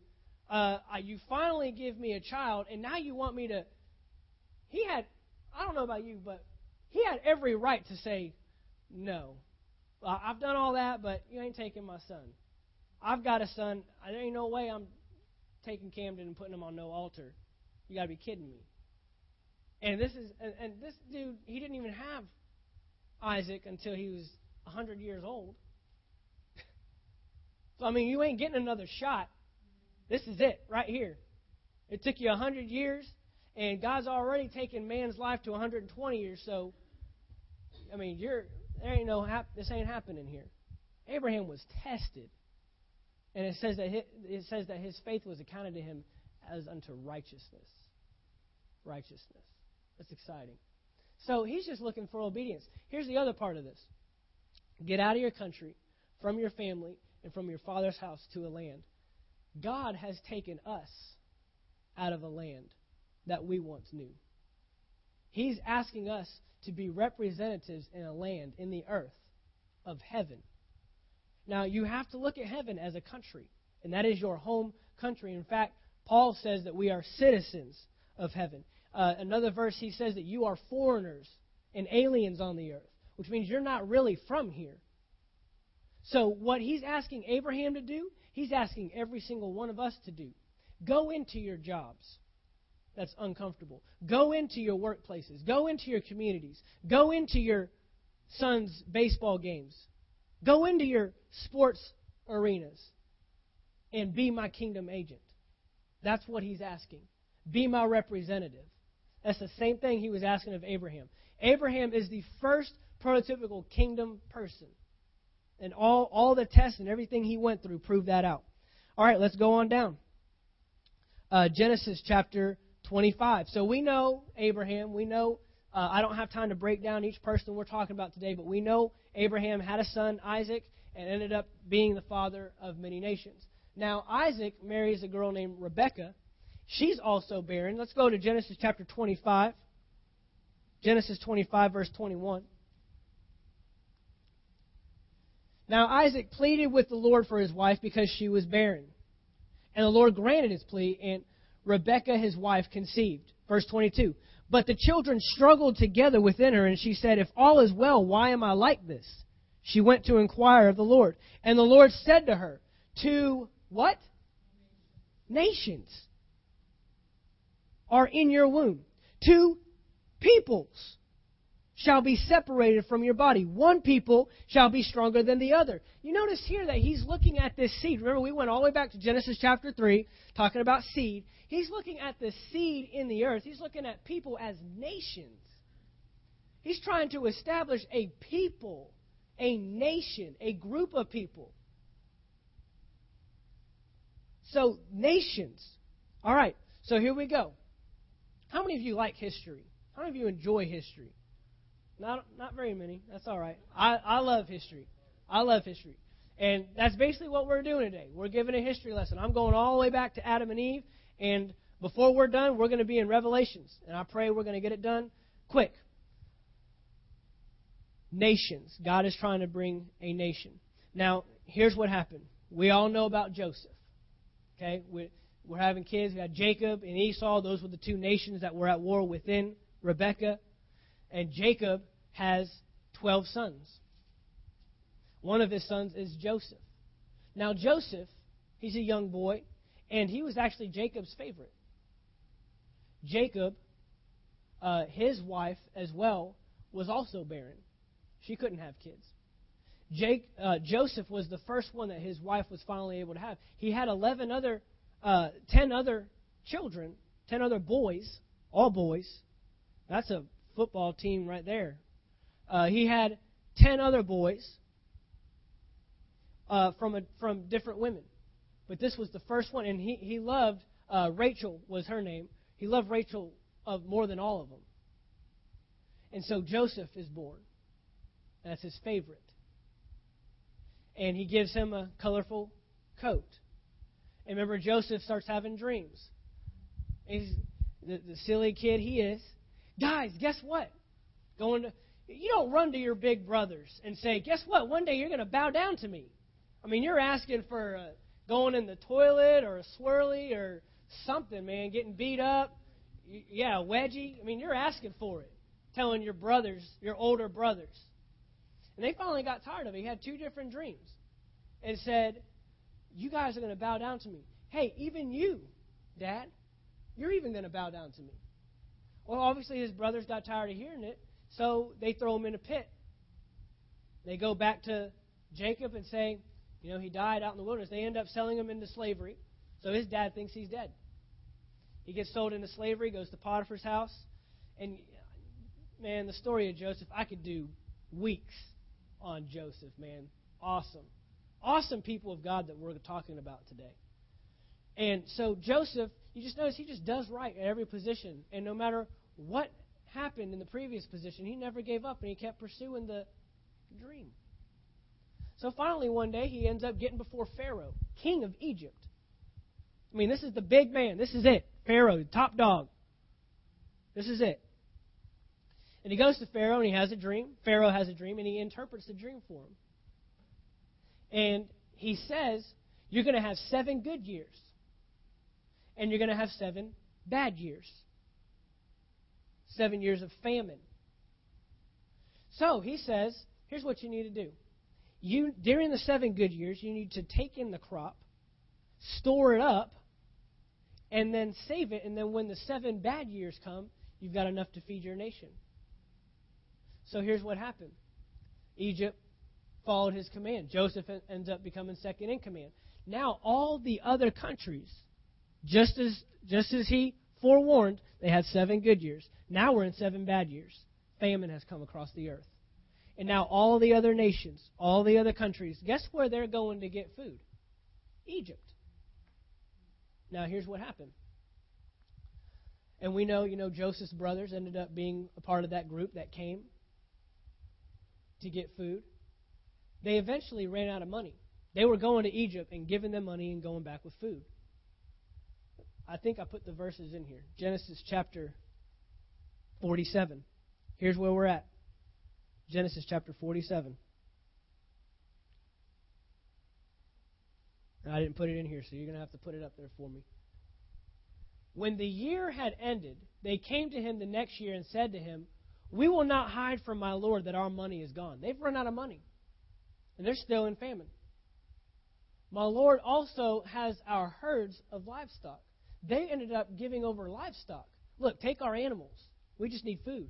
uh, you finally give me a child, and now you want me to. He had, I don't know about you, but he had every right to say, no. I've done all that, but you ain't taking my son. I've got a son. There ain't no way I'm taking Camden and putting him on no altar. You got to be kidding me. And this is, and, and this dude, he didn't even have Isaac until he was 100 years old. <laughs> so, I mean, you ain't getting another shot this is it right here. It took you 100 years, and God's already taken man's life to 120 years. So, I mean, you're there ain't no this ain't happening here. Abraham was tested, and it says that his, it says that his faith was accounted to him as unto righteousness. Righteousness. That's exciting. So he's just looking for obedience. Here's the other part of this: get out of your country, from your family, and from your father's house to a land God has taken us out of a land that we once knew. He's asking us to be representatives in a land, in the earth, of heaven. Now, you have to look at heaven as a country, and that is your home country. In fact, Paul says that we are citizens of heaven. Uh, another verse, he says that you are foreigners and aliens on the earth, which means you're not really from here. So, what he's asking Abraham to do He's asking every single one of us to do. Go into your jobs. That's uncomfortable. Go into your workplaces. Go into your communities. Go into your son's baseball games. Go into your sports arenas and be my kingdom agent. That's what he's asking. Be my representative. That's the same thing he was asking of Abraham. Abraham is the first prototypical kingdom person. And all, all the tests and everything he went through proved that out. All right, let's go on down. Uh, Genesis chapter 25. So we know Abraham. We know, uh, I don't have time to break down each person we're talking about today, but we know Abraham had a son, Isaac, and ended up being the father of many nations. Now, Isaac marries a girl named Rebekah. She's also barren. Let's go to Genesis chapter 25. Genesis 25, verse 21. Now Isaac pleaded with the Lord for his wife because she was barren. And the Lord granted his plea, and Rebekah, his wife, conceived. Verse 22. But the children struggled together within her, and she said, If all is well, why am I like this? She went to inquire of the Lord. And the Lord said to her, To what? Nations are in your womb. Two peoples shall be separated from your body. One people shall be stronger than the other. You notice here that he's looking at this seed. Remember, we went all the way back to Genesis chapter 3, talking about seed. He's looking at the seed in the earth. He's looking at people as nations. He's trying to establish a people, a nation, a group of people. So, nations. All right, so here we go. How many of you like history? How many of you enjoy history? Not not very many. That's all right. I, I love history. I love history. And that's basically what we're doing today. We're giving a history lesson. I'm going all the way back to Adam and Eve, and before we're done, we're going to be in Revelations. And I pray we're going to get it done quick. Nations. God is trying to bring a nation. Now, here's what happened. We all know about Joseph. Okay? We're, having kids. We got Jacob and Esau. Those were the two nations that were at war within Rebekah and Jacob has 12 sons. One of his sons is Joseph. Now, Joseph, he's a young boy, and he was actually Jacob's favorite. Jacob, uh, his wife as well, was also barren. She couldn't have kids. Jake, uh, Joseph was the first one that his wife was finally able to have. He had 11 other, uh, 10 other children, 10 other boys, all boys. That's a football team right there. Uh, he had ten other boys uh, from a, from different women, but this was the first one, and he he loved uh, Rachel was her name. He loved Rachel of more than all of them, and so Joseph is born. That's his favorite, and he gives him a colorful coat. And remember, Joseph starts having dreams. He's the, the silly kid he is. Guys, guess what? Going to you don't run to your big brothers and say, "Guess what? One day you're going to bow down to me." I mean, you're asking for uh, going in the toilet or a swirly or something, man, getting beat up. Yeah, wedgie. I mean, you're asking for it. Telling your brothers, your older brothers. And they finally got tired of it. He had two different dreams and said, You guys are going to bow down to me. Hey, even you, Dad, you're even going to bow down to me. Well, obviously his brothers got tired of hearing it, so they throw him in a pit. They go back to Jacob and say, you know, he died out in the wilderness. They end up selling him into slavery. So his dad thinks he's dead. He gets sold into slavery, goes to Potiphar's house. And, man, the story of Joseph, I could do weeks on Joseph, man. Awesome. Awesome people of God that we're talking about today. And so Joseph you just notice he just does right at every position. And no matter what happened in the previous position, he never gave up and he kept pursuing the dream. So finally, one day, he ends up getting before Pharaoh, king of Egypt. I mean, this is the big man. This is it. Pharaoh, top dog. This is it. And he goes to Pharaoh and he has a dream. Pharaoh has a dream and he interprets the dream for him. And he says, You're going to have seven good years and you're going to have seven bad years. Seven years of famine. So he says, here's what you need to do. You during the seven good years, you need to take in the crop, store it up, and then save it, and then when the seven bad years come, you've got enough to feed your nation. So here's what happened. Egypt followed his command. Joseph ends up becoming second in command. Now all the other countries just as, just as he forewarned, they had seven good years. Now we're in seven bad years. Famine has come across the earth. And now all the other nations, all the other countries, guess where they're going to get food? Egypt. Now here's what happened. And we know, you know, Joseph's brothers ended up being a part of that group that came to get food. They eventually ran out of money. They were going to Egypt and giving them money and going back with food. I think I put the verses in here. Genesis chapter 47. Here's where we're at Genesis chapter 47. I didn't put it in here, so you're going to have to put it up there for me. When the year had ended, they came to him the next year and said to him, We will not hide from my Lord that our money is gone. They've run out of money, and they're still in famine. My Lord also has our herds of livestock. They ended up giving over livestock. Look, take our animals. We just need food.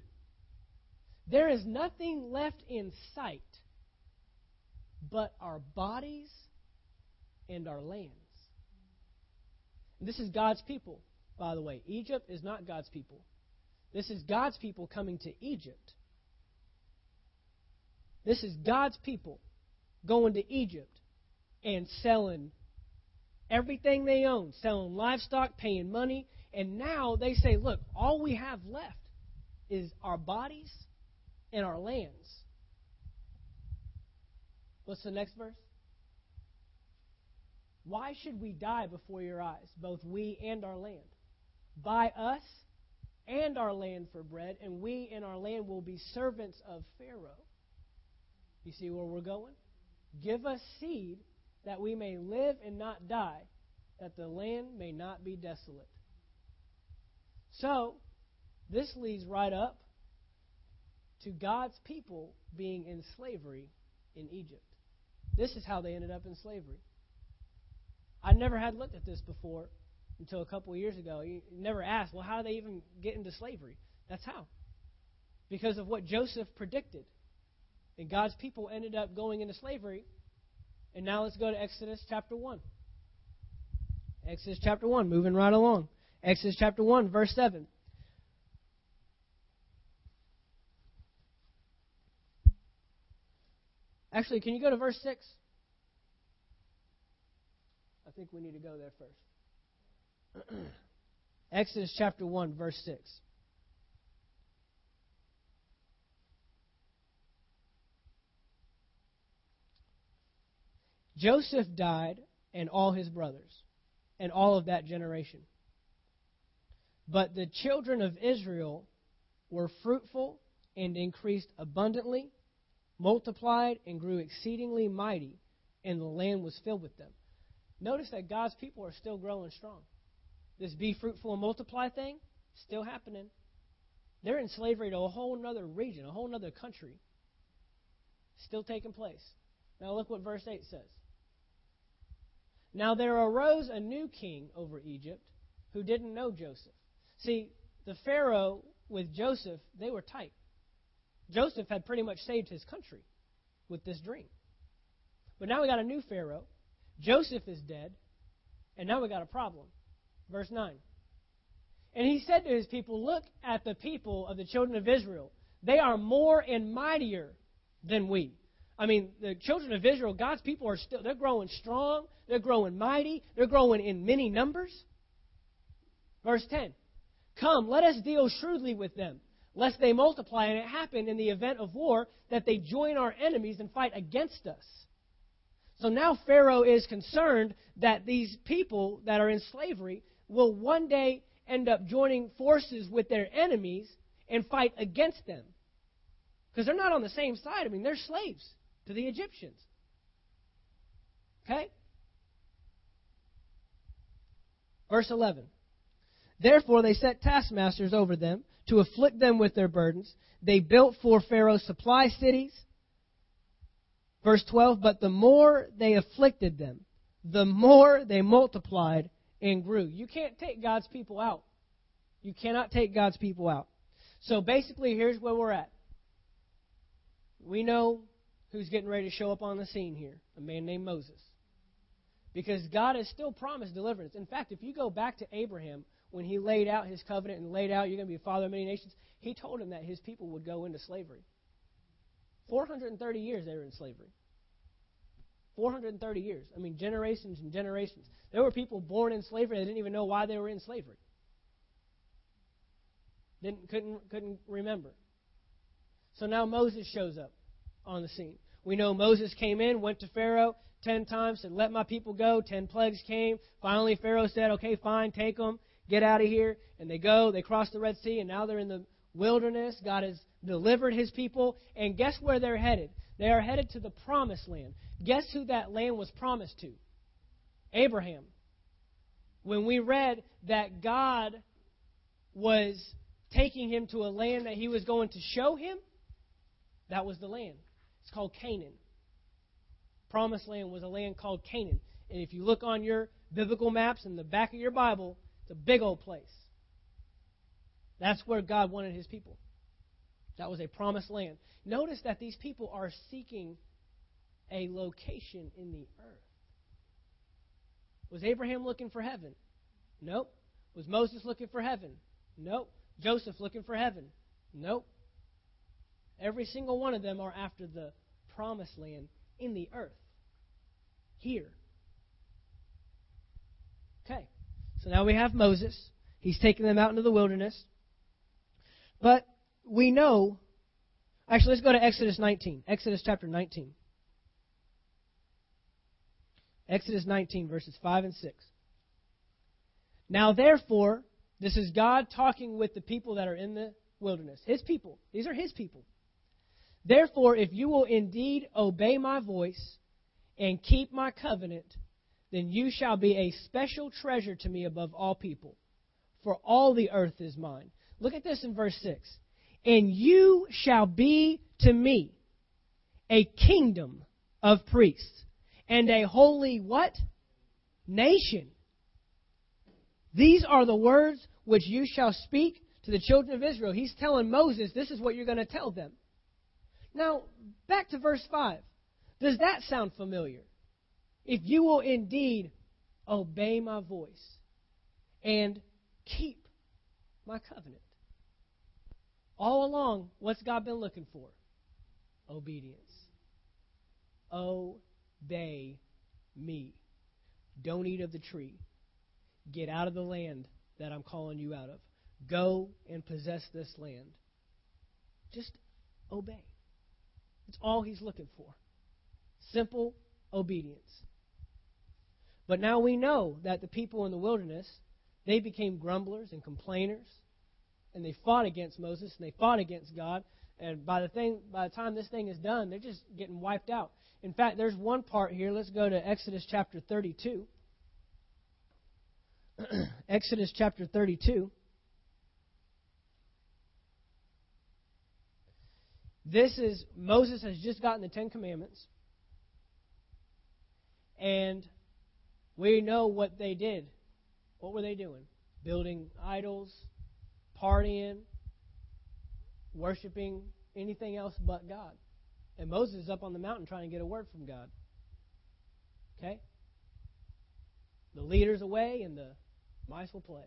There is nothing left in sight but our bodies and our lands. This is God's people, by the way. Egypt is not God's people. This is God's people coming to Egypt. This is God's people going to Egypt and selling everything they own, selling livestock, paying money. And now they say, look, all we have left is our bodies and our lands. What's the next verse? Why should we die before your eyes, both we and our land? Buy us and our land for bread, and we and our land will be servants of Pharaoh. You see where we're going? Give us seed that we may live and not die, that the land may not be desolate. So, this leads right up to God's people being in slavery in Egypt. This is how they ended up in slavery. I never had looked at this before until a couple of years ago. You never asked, well, how did they even get into slavery? That's how. Because of what Joseph predicted. And God's people ended up going into slavery. And now let's go to Exodus chapter 1. Exodus chapter 1, moving right along. Exodus chapter 1, verse 7. Actually, can you go to verse 6? I think we need to go there first. <clears throat> Exodus chapter 1, verse 6. Joseph died and all his brothers and all of that generation. But the children of Israel were fruitful and increased abundantly, multiplied and grew exceedingly mighty, and the land was filled with them. Notice that God's people are still growing strong. This be fruitful and multiply thing, still happening. They're in slavery to a whole other region, a whole other country. Still taking place. Now look what verse 8 says. Now there arose a new king over Egypt who didn't know Joseph. See, the Pharaoh with Joseph, they were tight. Joseph had pretty much saved his country with this dream. But now we got a new Pharaoh Joseph is dead, and now we got a problem. Verse 9. And he said to his people, Look at the people of the children of Israel. They are more and mightier than we. I mean, the children of Israel, God's people are still, they're growing strong, they're growing mighty, they're growing in many numbers. Verse 10 Come, let us deal shrewdly with them, lest they multiply. And it happen in the event of war that they join our enemies and fight against us. So now Pharaoh is concerned that these people that are in slavery will one day end up joining forces with their enemies and fight against them. Because they're not on the same side. I mean, they're slaves to the Egyptians. Okay? Verse 11. Therefore they set taskmasters over them to afflict them with their burdens. They built for Pharaoh supply cities Verse 12, but the more they afflicted them, the more they multiplied and grew. You can't take God's people out. You cannot take God's people out. So basically, here's where we're at. We know who's getting ready to show up on the scene here a man named Moses. Because God has still promised deliverance. In fact, if you go back to Abraham, when he laid out his covenant and laid out, you're going to be a father of many nations, he told him that his people would go into slavery. 430 years they were in slavery. 430 years. I mean, generations and generations. There were people born in slavery that didn't even know why they were in slavery. Didn't, couldn't, couldn't remember. So now Moses shows up on the scene. We know Moses came in, went to Pharaoh ten times, said, Let my people go. Ten plagues came. Finally, Pharaoh said, Okay, fine, take them, get out of here. And they go, they cross the Red Sea, and now they're in the wilderness. God has delivered his people. And guess where they're headed? They are headed to the promised land. Guess who that land was promised to? Abraham. When we read that God was taking him to a land that he was going to show him, that was the land. It's called Canaan. Promised land was a land called Canaan. And if you look on your biblical maps in the back of your Bible, it's a big old place. That's where God wanted his people. That was a promised land. Notice that these people are seeking a location in the earth. Was Abraham looking for heaven? Nope. Was Moses looking for heaven? Nope. Joseph looking for heaven? Nope. Every single one of them are after the promised land in the earth. Here. Okay. So now we have Moses. He's taking them out into the wilderness. But we know. Actually, let's go to Exodus 19. Exodus chapter 19. Exodus 19, verses 5 and 6. Now, therefore, this is God talking with the people that are in the wilderness. His people. These are His people. Therefore, if you will indeed obey my voice and keep my covenant, then you shall be a special treasure to me above all people, for all the earth is mine. Look at this in verse 6. And you shall be to me a kingdom of priests and a holy what? Nation. These are the words which you shall speak to the children of Israel. He's telling Moses, this is what you're going to tell them. Now, back to verse 5. Does that sound familiar? If you will indeed obey my voice and keep my covenant. All along, what's God been looking for? Obedience. Obey me. Don't eat of the tree. Get out of the land that I'm calling you out of. Go and possess this land. Just obey. It's all he's looking for. Simple obedience. But now we know that the people in the wilderness, they became grumblers and complainers, and they fought against Moses and they fought against God. And by the thing, by the time this thing is done, they're just getting wiped out. In fact, there's one part here. Let's go to Exodus chapter 32. <clears throat> Exodus chapter 32. This is Moses has just gotten the Ten Commandments. And we know what they did. What were they doing? Building idols, partying, worshiping anything else but God. And Moses is up on the mountain trying to get a word from God. Okay? The leader's away and the mice will play.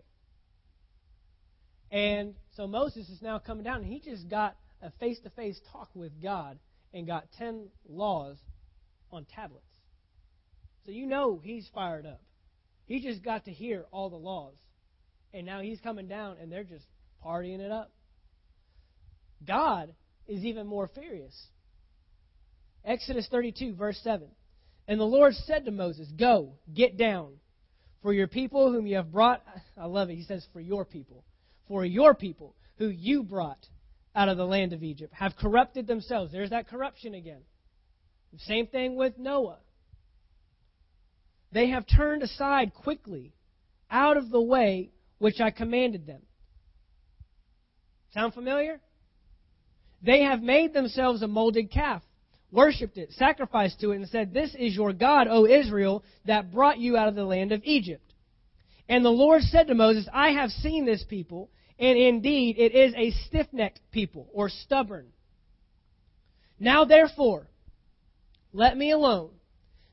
And so Moses is now coming down and he just got a face to face talk with God and got 10 laws on tablets. So you know he's fired up. He just got to hear all the laws. And now he's coming down and they're just partying it up. God is even more furious. Exodus 32, verse 7. And the Lord said to Moses, Go, get down, for your people whom you have brought. I love it. He says, For your people. For your people who you brought out of the land of Egypt have corrupted themselves. There's that corruption again. Same thing with Noah. They have turned aside quickly out of the way which I commanded them. Sound familiar? They have made themselves a molded calf, worshipped it, sacrificed to it, and said, This is your God, O Israel, that brought you out of the land of Egypt. And the Lord said to Moses, I have seen this people, and indeed, it is a stiff necked people, or stubborn. Now, therefore, let me alone,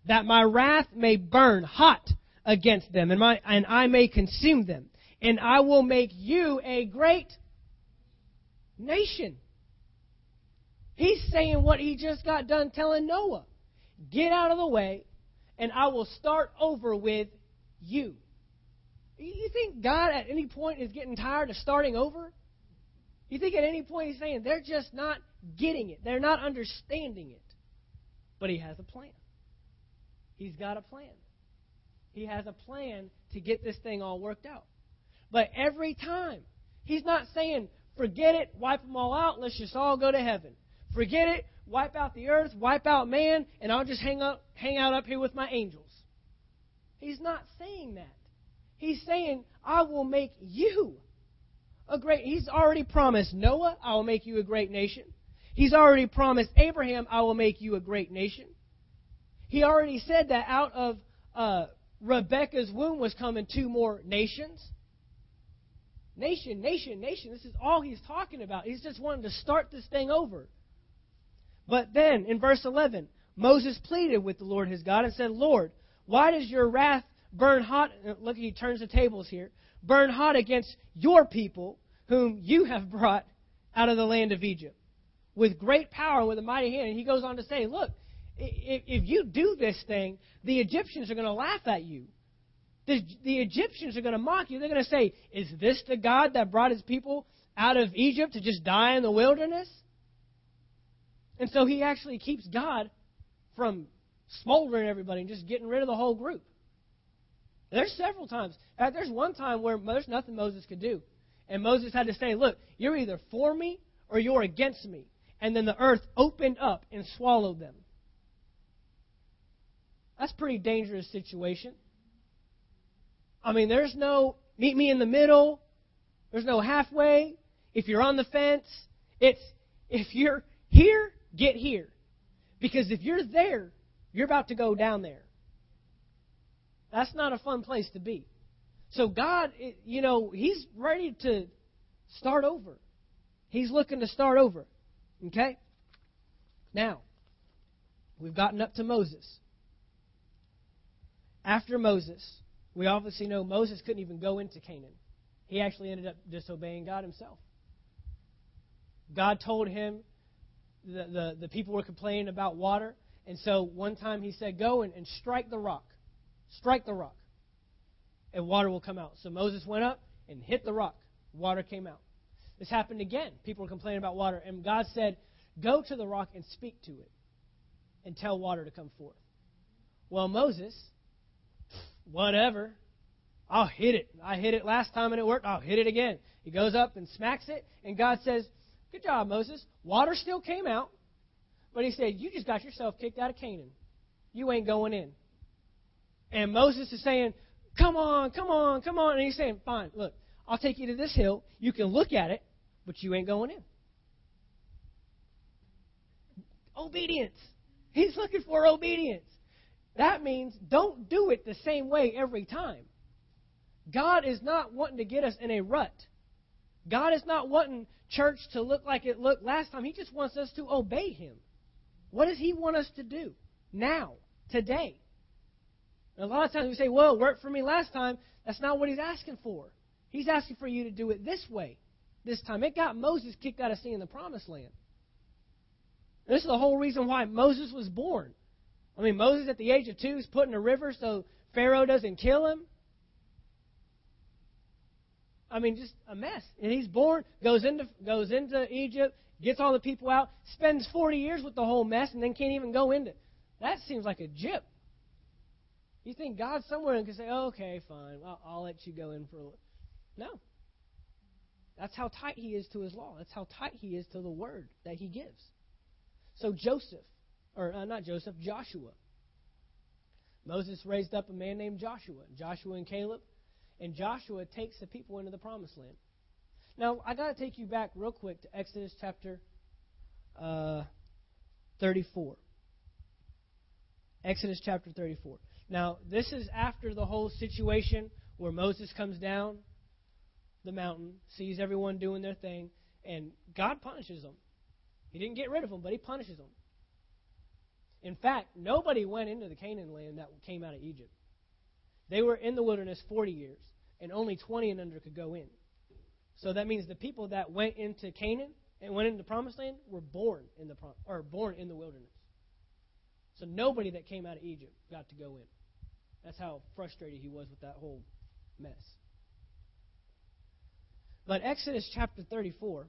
that my wrath may burn hot against them, and, my, and I may consume them. And I will make you a great nation. He's saying what he just got done telling Noah get out of the way, and I will start over with you. You think God at any point is getting tired of starting over? You think at any point he's saying they're just not getting it, they're not understanding it. But he has a plan. He's got a plan. He has a plan to get this thing all worked out. But every time, he's not saying Forget it, wipe them all out, let's just all go to heaven. Forget it, wipe out the earth, wipe out man, and I'll just hang up hang out up here with my angels. He's not saying that. He's saying, I will make you a great he's already promised Noah, I will make you a great nation. He's already promised Abraham, I will make you a great nation. He already said that out of uh, Rebecca's womb was coming two more nations. Nation, nation, nation. This is all he's talking about. He's just wanting to start this thing over. But then, in verse 11, Moses pleaded with the Lord his God and said, Lord, why does your wrath burn hot? Uh, look, he turns the tables here. Burn hot against your people, whom you have brought out of the land of Egypt, with great power and with a mighty hand. And he goes on to say, Look, if you do this thing, the Egyptians are going to laugh at you. The, the Egyptians are going to mock you. They're going to say, Is this the God that brought his people out of Egypt to just die in the wilderness? And so he actually keeps God from smoldering everybody and just getting rid of the whole group. There's several times. There's one time where there's nothing Moses could do. And Moses had to say, Look, you're either for me or you're against me. And then the earth opened up and swallowed them. That's a pretty dangerous situation. I mean, there's no meet me in the middle. There's no halfway. If you're on the fence, it's if you're here, get here. Because if you're there, you're about to go down there. That's not a fun place to be. So God, you know, He's ready to start over. He's looking to start over. Okay? Now, we've gotten up to Moses. After Moses, we obviously know Moses couldn't even go into Canaan. He actually ended up disobeying God himself. God told him the, the, the people were complaining about water, and so one time he said, Go and, and strike the rock. Strike the rock, and water will come out. So Moses went up and hit the rock. Water came out. This happened again. People were complaining about water, and God said, Go to the rock and speak to it, and tell water to come forth. Well, Moses whatever. I'll hit it. I hit it last time and it worked. I'll hit it again. He goes up and smacks it, and God says, Good job, Moses. Water still came out, but he said, You just got yourself kicked out of Canaan. You ain't going in. And Moses is saying, Come on, come on, come on. And he's saying, Fine, look, I'll take you to this hill. You can look at it, but you ain't going in. Obedience. He's looking for obedience. That means don't do it the same way every time. God is not wanting to get us in a rut. God is not wanting church to look like it looked last time. He just wants us to obey Him. What does He want us to do now, today? And a lot of times we say, well, it worked for me last time. That's not what He's asking for. He's asking for you to do it this way, this time. It got Moses kicked out of seeing the promised land. this is the whole reason why Moses was born. I mean, Moses at the age of two is put in a river so Pharaoh doesn't kill him. I mean, just a mess. And he's born, goes into goes into Egypt, gets all the people out, spends 40 years with the whole mess, and then can't even go into. That seems like a jip. You think God's somewhere and can say, oh, "Okay, fine, I'll, I'll let you go in for a little." No. That's how tight he is to his law. That's how tight he is to the word that he gives. So Joseph, or uh, not Joseph, Joshua. Moses raised up a man named Joshua, Joshua and Caleb, and Joshua takes the people into the promised land. Now, I got to take you back real quick to Exodus chapter uh, 34. Exodus chapter 34. Now, this is after the whole situation where Moses comes down the mountain, sees everyone doing their thing, and God punishes them. He didn't get rid of them, but He punishes them. In fact, nobody went into the Canaan land that came out of Egypt. They were in the wilderness 40 years, and only 20 and under could go in. So that means the people that went into Canaan and went into the promised land were born in the or born in the wilderness. So nobody that came out of Egypt got to go in. That's how frustrated he was with that whole mess. But Exodus chapter 34,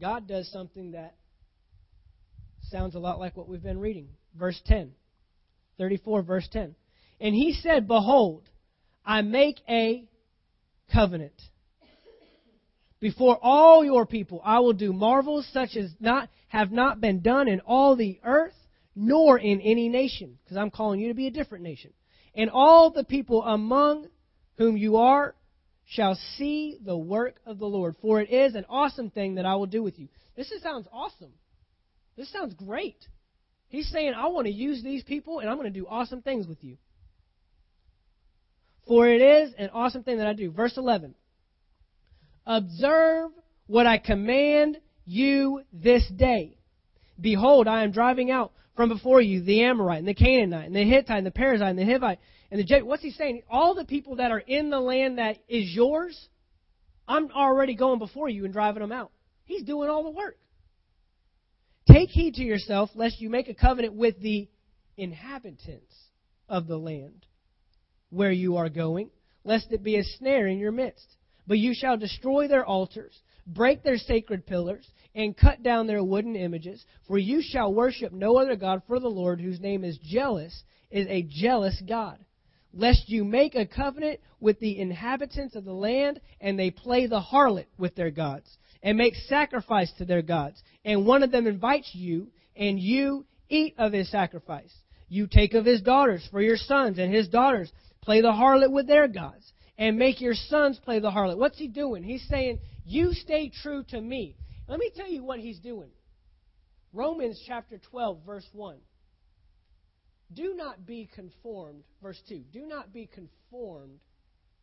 God does something that sounds a lot like what we've been reading. Verse 10. 34, verse 10. And he said, Behold, I make a covenant, Before all your people, I will do marvels such as not have not been done in all the earth, nor in any nation, because I'm calling you to be a different nation. And all the people among whom you are shall see the work of the Lord, for it is an awesome thing that I will do with you. This sounds awesome. This sounds great. He's saying, I want to use these people and I'm going to do awesome things with you. For it is an awesome thing that I do. Verse 11. Observe what I command you this day. Behold, I am driving out from before you the Amorite and the Canaanite and the Hittite and the Perizzite and the Hivite and the Jebusite. What's he saying? All the people that are in the land that is yours, I'm already going before you and driving them out. He's doing all the work. Take heed to yourself, lest you make a covenant with the inhabitants of the land where you are going, lest it be a snare in your midst. But you shall destroy their altars, break their sacred pillars, and cut down their wooden images. For you shall worship no other God, for the Lord, whose name is jealous, is a jealous God. Lest you make a covenant with the inhabitants of the land, and they play the harlot with their gods, and make sacrifice to their gods. And one of them invites you, and you eat of his sacrifice. You take of his daughters for your sons, and his daughters play the harlot with their gods and make your sons play the harlot. What's he doing? He's saying, You stay true to me. Let me tell you what he's doing. Romans chapter 12, verse 1. Do not be conformed, verse 2. Do not be conformed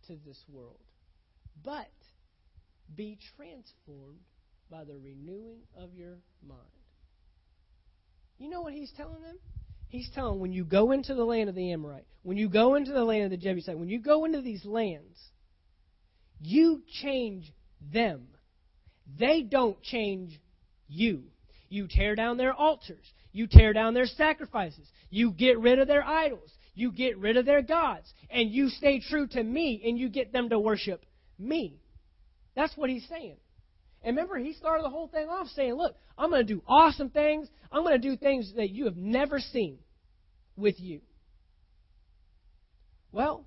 to this world, but be transformed by the renewing of your mind. You know what he's telling them? He's telling when you go into the land of the Amorite, when you go into the land of the Jebusite, when you go into these lands, you change them. They don't change you. You tear down their altars. You tear down their sacrifices. You get rid of their idols. You get rid of their gods. And you stay true to me and you get them to worship me. That's what he's saying. And remember, he started the whole thing off saying, Look, I'm going to do awesome things. I'm going to do things that you have never seen with you. Well,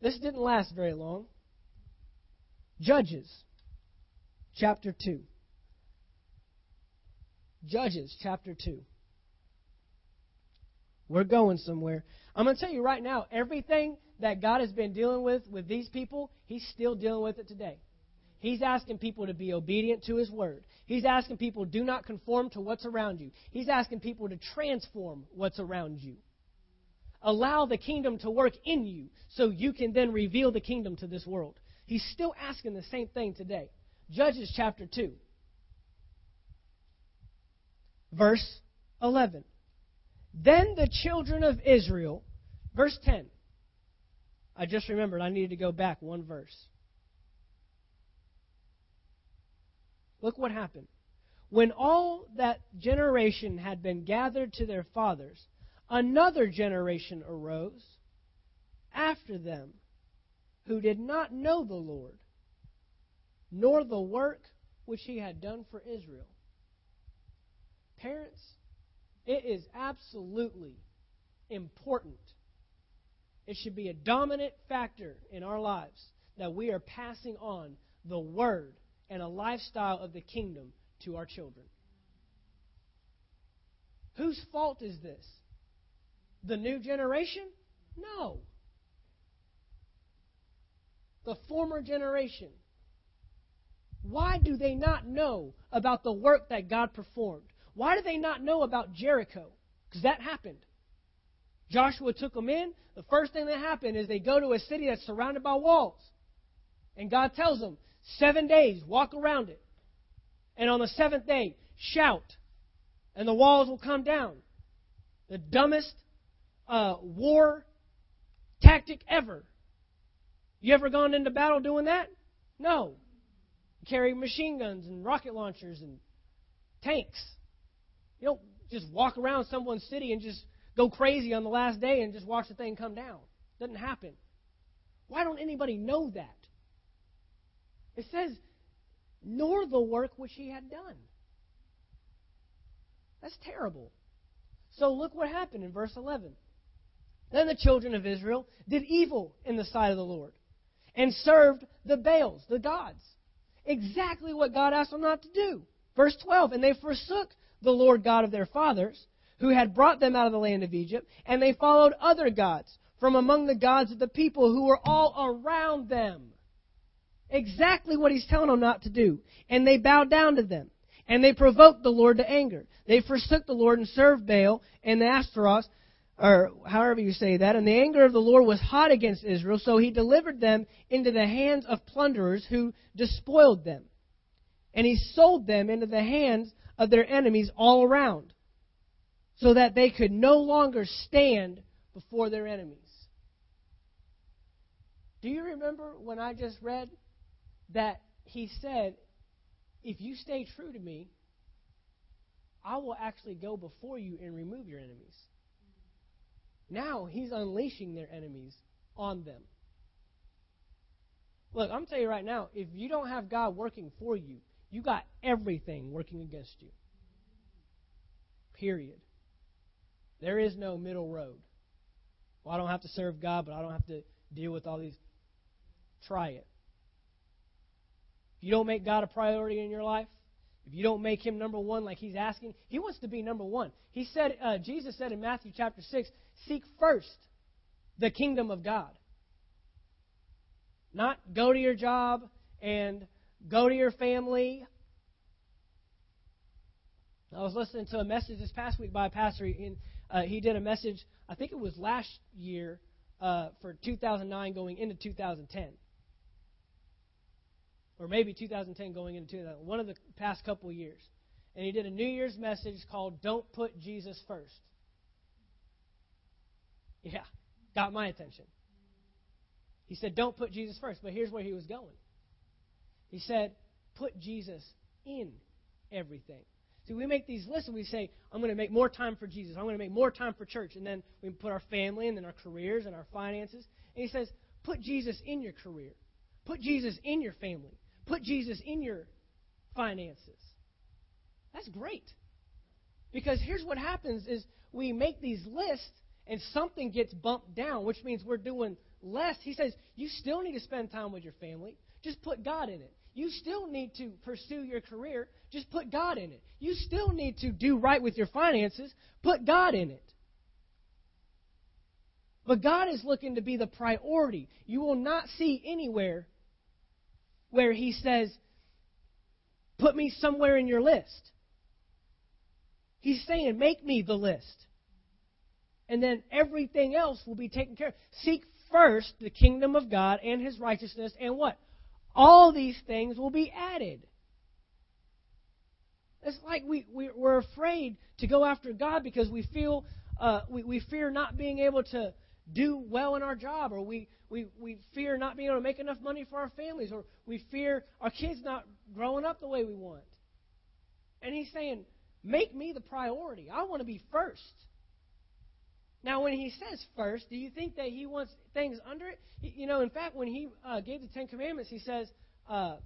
this didn't last very long. Judges, chapter 2. Judges, chapter 2. We're going somewhere. I'm going to tell you right now, everything that God has been dealing with with these people, He's still dealing with it today. He's asking people to be obedient to His word. He's asking people, do not conform to what's around you. He's asking people to transform what's around you. Allow the kingdom to work in you so you can then reveal the kingdom to this world. He's still asking the same thing today. Judges chapter 2, verse 11. Then the children of Israel, verse 10. I just remembered I needed to go back one verse. Look what happened. When all that generation had been gathered to their fathers, another generation arose after them who did not know the Lord, nor the work which he had done for Israel. Parents, it is absolutely important. It should be a dominant factor in our lives that we are passing on the Word and a lifestyle of the kingdom to our children. Whose fault is this? The new generation? No. The former generation. Why do they not know about the work that God performed? Why do they not know about Jericho? Because that happened. Joshua took them in. The first thing that happened is they go to a city that's surrounded by walls. And God tells them, seven days, walk around it. And on the seventh day, shout, and the walls will come down. The dumbest uh, war tactic ever. You ever gone into battle doing that? No. Carry machine guns and rocket launchers and tanks. You don't just walk around someone's city and just go crazy on the last day and just watch the thing come down. Doesn't happen. Why don't anybody know that? It says, nor the work which he had done. That's terrible. So look what happened in verse 11. Then the children of Israel did evil in the sight of the Lord and served the Baals, the gods. Exactly what God asked them not to do. Verse 12, and they forsook the Lord God of their fathers, who had brought them out of the land of Egypt, and they followed other gods from among the gods of the people who were all around them. Exactly what he's telling them not to do. And they bowed down to them. And they provoked the Lord to anger. They forsook the Lord and served Baal and the Ashtaroth, or however you say that. And the anger of the Lord was hot against Israel, so he delivered them into the hands of plunderers who despoiled them. And he sold them into the hands of their enemies all around, so that they could no longer stand before their enemies. Do you remember when I just read that he said, If you stay true to me, I will actually go before you and remove your enemies. Now he's unleashing their enemies on them. Look, I'm telling you right now, if you don't have God working for you, you got everything working against you. Period. There is no middle road. Well, I don't have to serve God, but I don't have to deal with all these. Try it. If you don't make God a priority in your life, if you don't make Him number one like He's asking, He wants to be number one. He said, uh, Jesus said in Matthew chapter 6, seek first the kingdom of God. Not go to your job and go to your family. I was listening to a message this past week by a pastor. and uh, he did a message, I think it was last year uh, for 2009 going into 2010. Or maybe 2010 going into 2000, one of the past couple years. And he did a New Year's message called Don't Put Jesus First. Yeah, got my attention. He said, Don't put Jesus first. But here's where he was going. He said, Put Jesus in everything. See, we make these lists and we say, I'm going to make more time for Jesus. I'm going to make more time for church. And then we put our family and then our careers and our finances. And he says, Put Jesus in your career. Put Jesus in your family. Put Jesus in your finances. That's great. Because here's what happens is we make these lists and something gets bumped down, which means we're doing less. He says, you still need to spend time with your family. Just put God in it. You still need to pursue your career. Just put God in it. You still need to do right with your finances. Put God in it. But God is looking to be the priority. You will not see anywhere where He says, put me somewhere in your list. He's saying, make me the list and then everything else will be taken care of. Seek first the kingdom of God and his righteousness, and what? All these things will be added. It's like we, we, are afraid to go after God because we feel uh, we, we fear not being able to do well in our job, or we, we, we fear not being able to make enough money for our families, or we fear our kids not growing up the way we want. And he's saying, Make me the priority. I want to be first. Now, when he says first, do you think that he wants things under it? You know, in fact, when he uh, gave the Ten Commandments, he says, uh,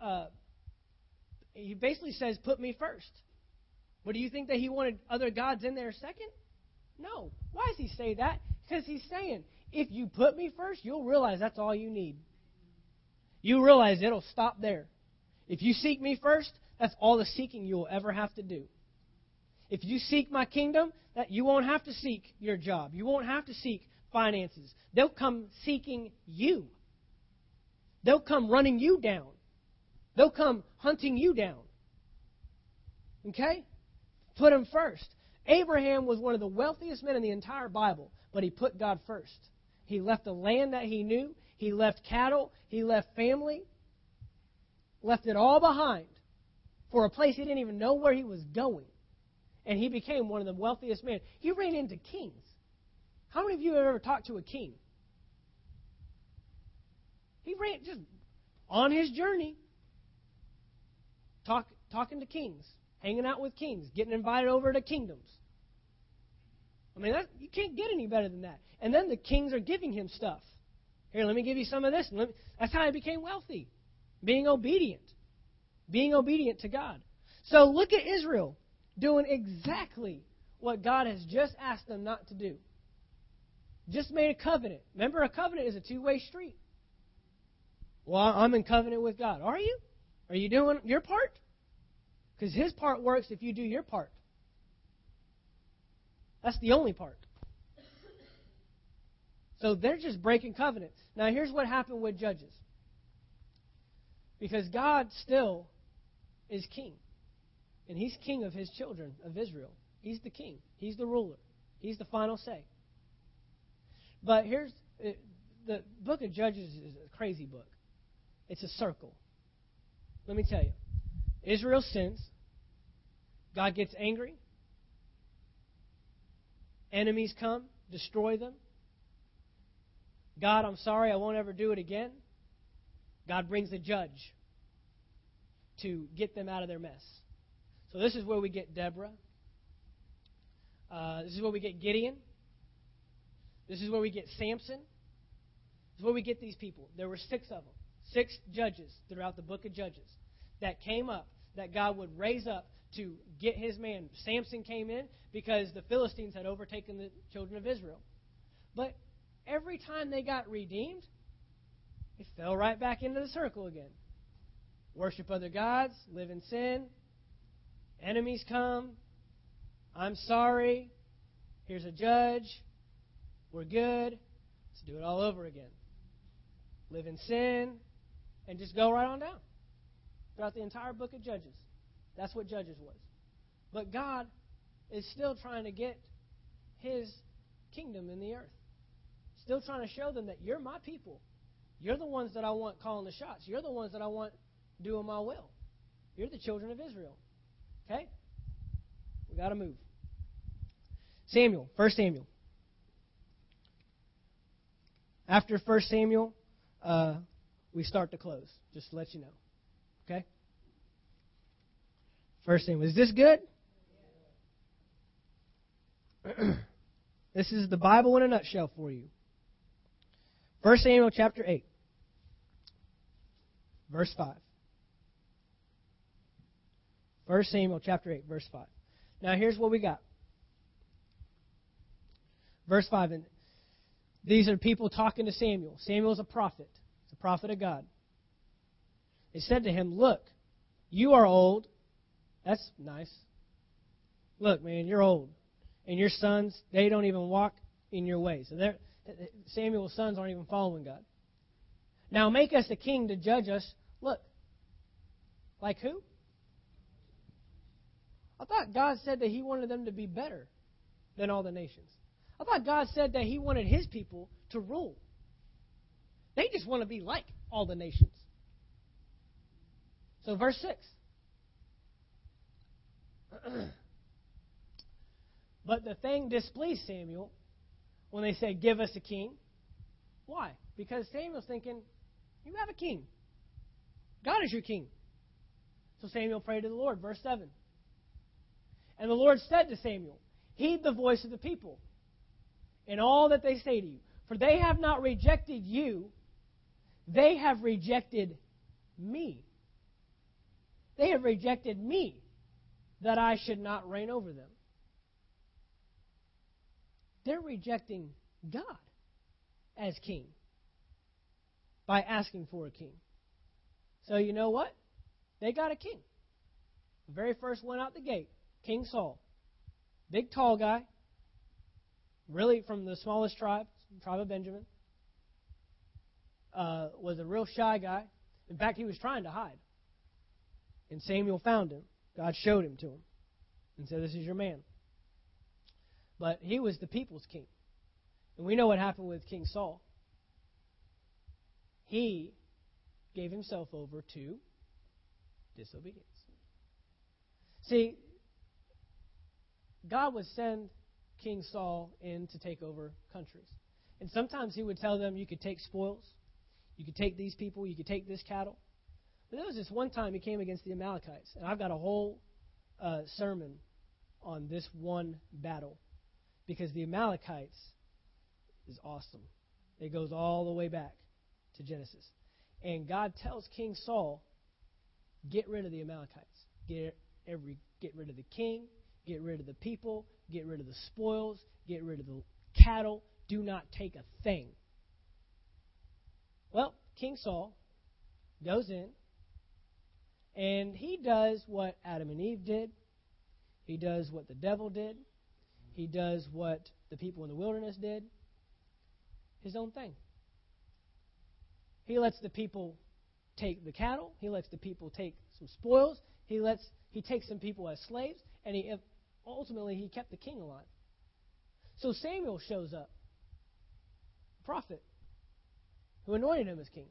uh, he basically says, put me first. But do you think that he wanted other gods in there second? No. Why does he say that? Because he's saying, if you put me first, you'll realize that's all you need. You realize it'll stop there. If you seek me first, that's all the seeking you will ever have to do. If you seek my kingdom, that you won't have to seek your job. You won't have to seek finances. They'll come seeking you. They'll come running you down. They'll come hunting you down. Okay? Put him first. Abraham was one of the wealthiest men in the entire Bible, but he put God first. He left the land that he knew, he left cattle, he left family, left it all behind for a place he didn't even know where he was going and he became one of the wealthiest men. He ran into kings. How many of you have ever talked to a king? He ran just on his journey, talk, talking to kings, hanging out with kings, getting invited over to kingdoms. I mean, that, you can't get any better than that. And then the kings are giving him stuff. Here, let me give you some of this. Me, that's how he became wealthy. Being obedient. Being obedient to God. So look at Israel doing exactly what God has just asked them not to do. Just made a covenant. Remember, a covenant is a two way street. Well, I'm in covenant with God. Are you? Are you doing your part? Because His part works if you do your part. That's the only part. So they're just breaking covenant. Now, here's what happened with Judges. Because God still is king. And He's king of His children of Israel. He's the king, He's the ruler, He's the final say. But here's uh, the book of Judges is a crazy book. It's a circle. Let me tell you. Israel sins. God gets angry. Enemies come, destroy them. God, I'm sorry, I won't ever do it again. God brings a judge to get them out of their mess. So this is where we get Deborah. Uh, this is where we get Gideon. This is where we get Samson. This is where we get these people. There were six of them, six judges throughout the book of Judges that came up, that God would raise up to get his man. Samson came in because the Philistines had overtaken the children of Israel. But every time they got redeemed, they fell right back into the circle again. Worship other gods, live in sin, enemies come, I'm sorry, here's a judge, we're good, let's do it all over again. Live in sin, and just go right on down throughout the entire book of Judges. That's what Judges was. But God is still trying to get his kingdom in the earth. Still trying to show them that you're my people. You're the ones that I want calling the shots. You're the ones that I want doing my will. You're the children of Israel. Okay? We got to move. Samuel, 1 Samuel. After 1 Samuel, uh, we start to close, just to let you know. Okay? First Samuel. Is this good? <clears throat> this is the Bible in a nutshell for you. 1 Samuel chapter 8, verse 5. 1 Samuel chapter 8, verse 5. Now here's what we got. Verse 5. And these are people talking to Samuel. Samuel's a prophet. He's a prophet of God. They said to him, Look, you are old. That's nice. Look, man, you're old. And your sons, they don't even walk in your ways. So Samuel's sons aren't even following God. Now make us a king to judge us. Look, like who? I thought God said that He wanted them to be better than all the nations. I thought God said that He wanted His people to rule. They just want to be like all the nations. So, verse 6. <clears throat> but the thing displeased Samuel when they said, Give us a king. Why? Because Samuel's thinking, You have a king. God is your king. So Samuel prayed to the Lord. Verse 7. And the Lord said to Samuel, Heed the voice of the people in all that they say to you. For they have not rejected you, they have rejected me. They have rejected me that I should not reign over them. They're rejecting God as king by asking for a king. So you know what? They got a king. The very first one out the gate, King Saul. Big tall guy. Really from the smallest tribe, tribe of Benjamin. Uh, was a real shy guy. In fact, he was trying to hide. And Samuel found him. God showed him to him and said, This is your man. But he was the people's king. And we know what happened with King Saul. He gave himself over to disobedience. See, God would send King Saul in to take over countries. And sometimes he would tell them, You could take spoils, you could take these people, you could take this cattle. But there was this one time he came against the Amalekites, and I've got a whole uh, sermon on this one battle because the Amalekites is awesome. It goes all the way back to Genesis. And God tells King Saul, get rid of the Amalekites. Get every get rid of the king, get rid of the people, get rid of the spoils, get rid of the cattle, do not take a thing. Well, King Saul goes in, and he does what Adam and Eve did. He does what the devil did. He does what the people in the wilderness did. His own thing. He lets the people take the cattle. He lets the people take some spoils. He lets he takes some people as slaves, and he ultimately he kept the king alive. So Samuel shows up, prophet, who anointed him as king.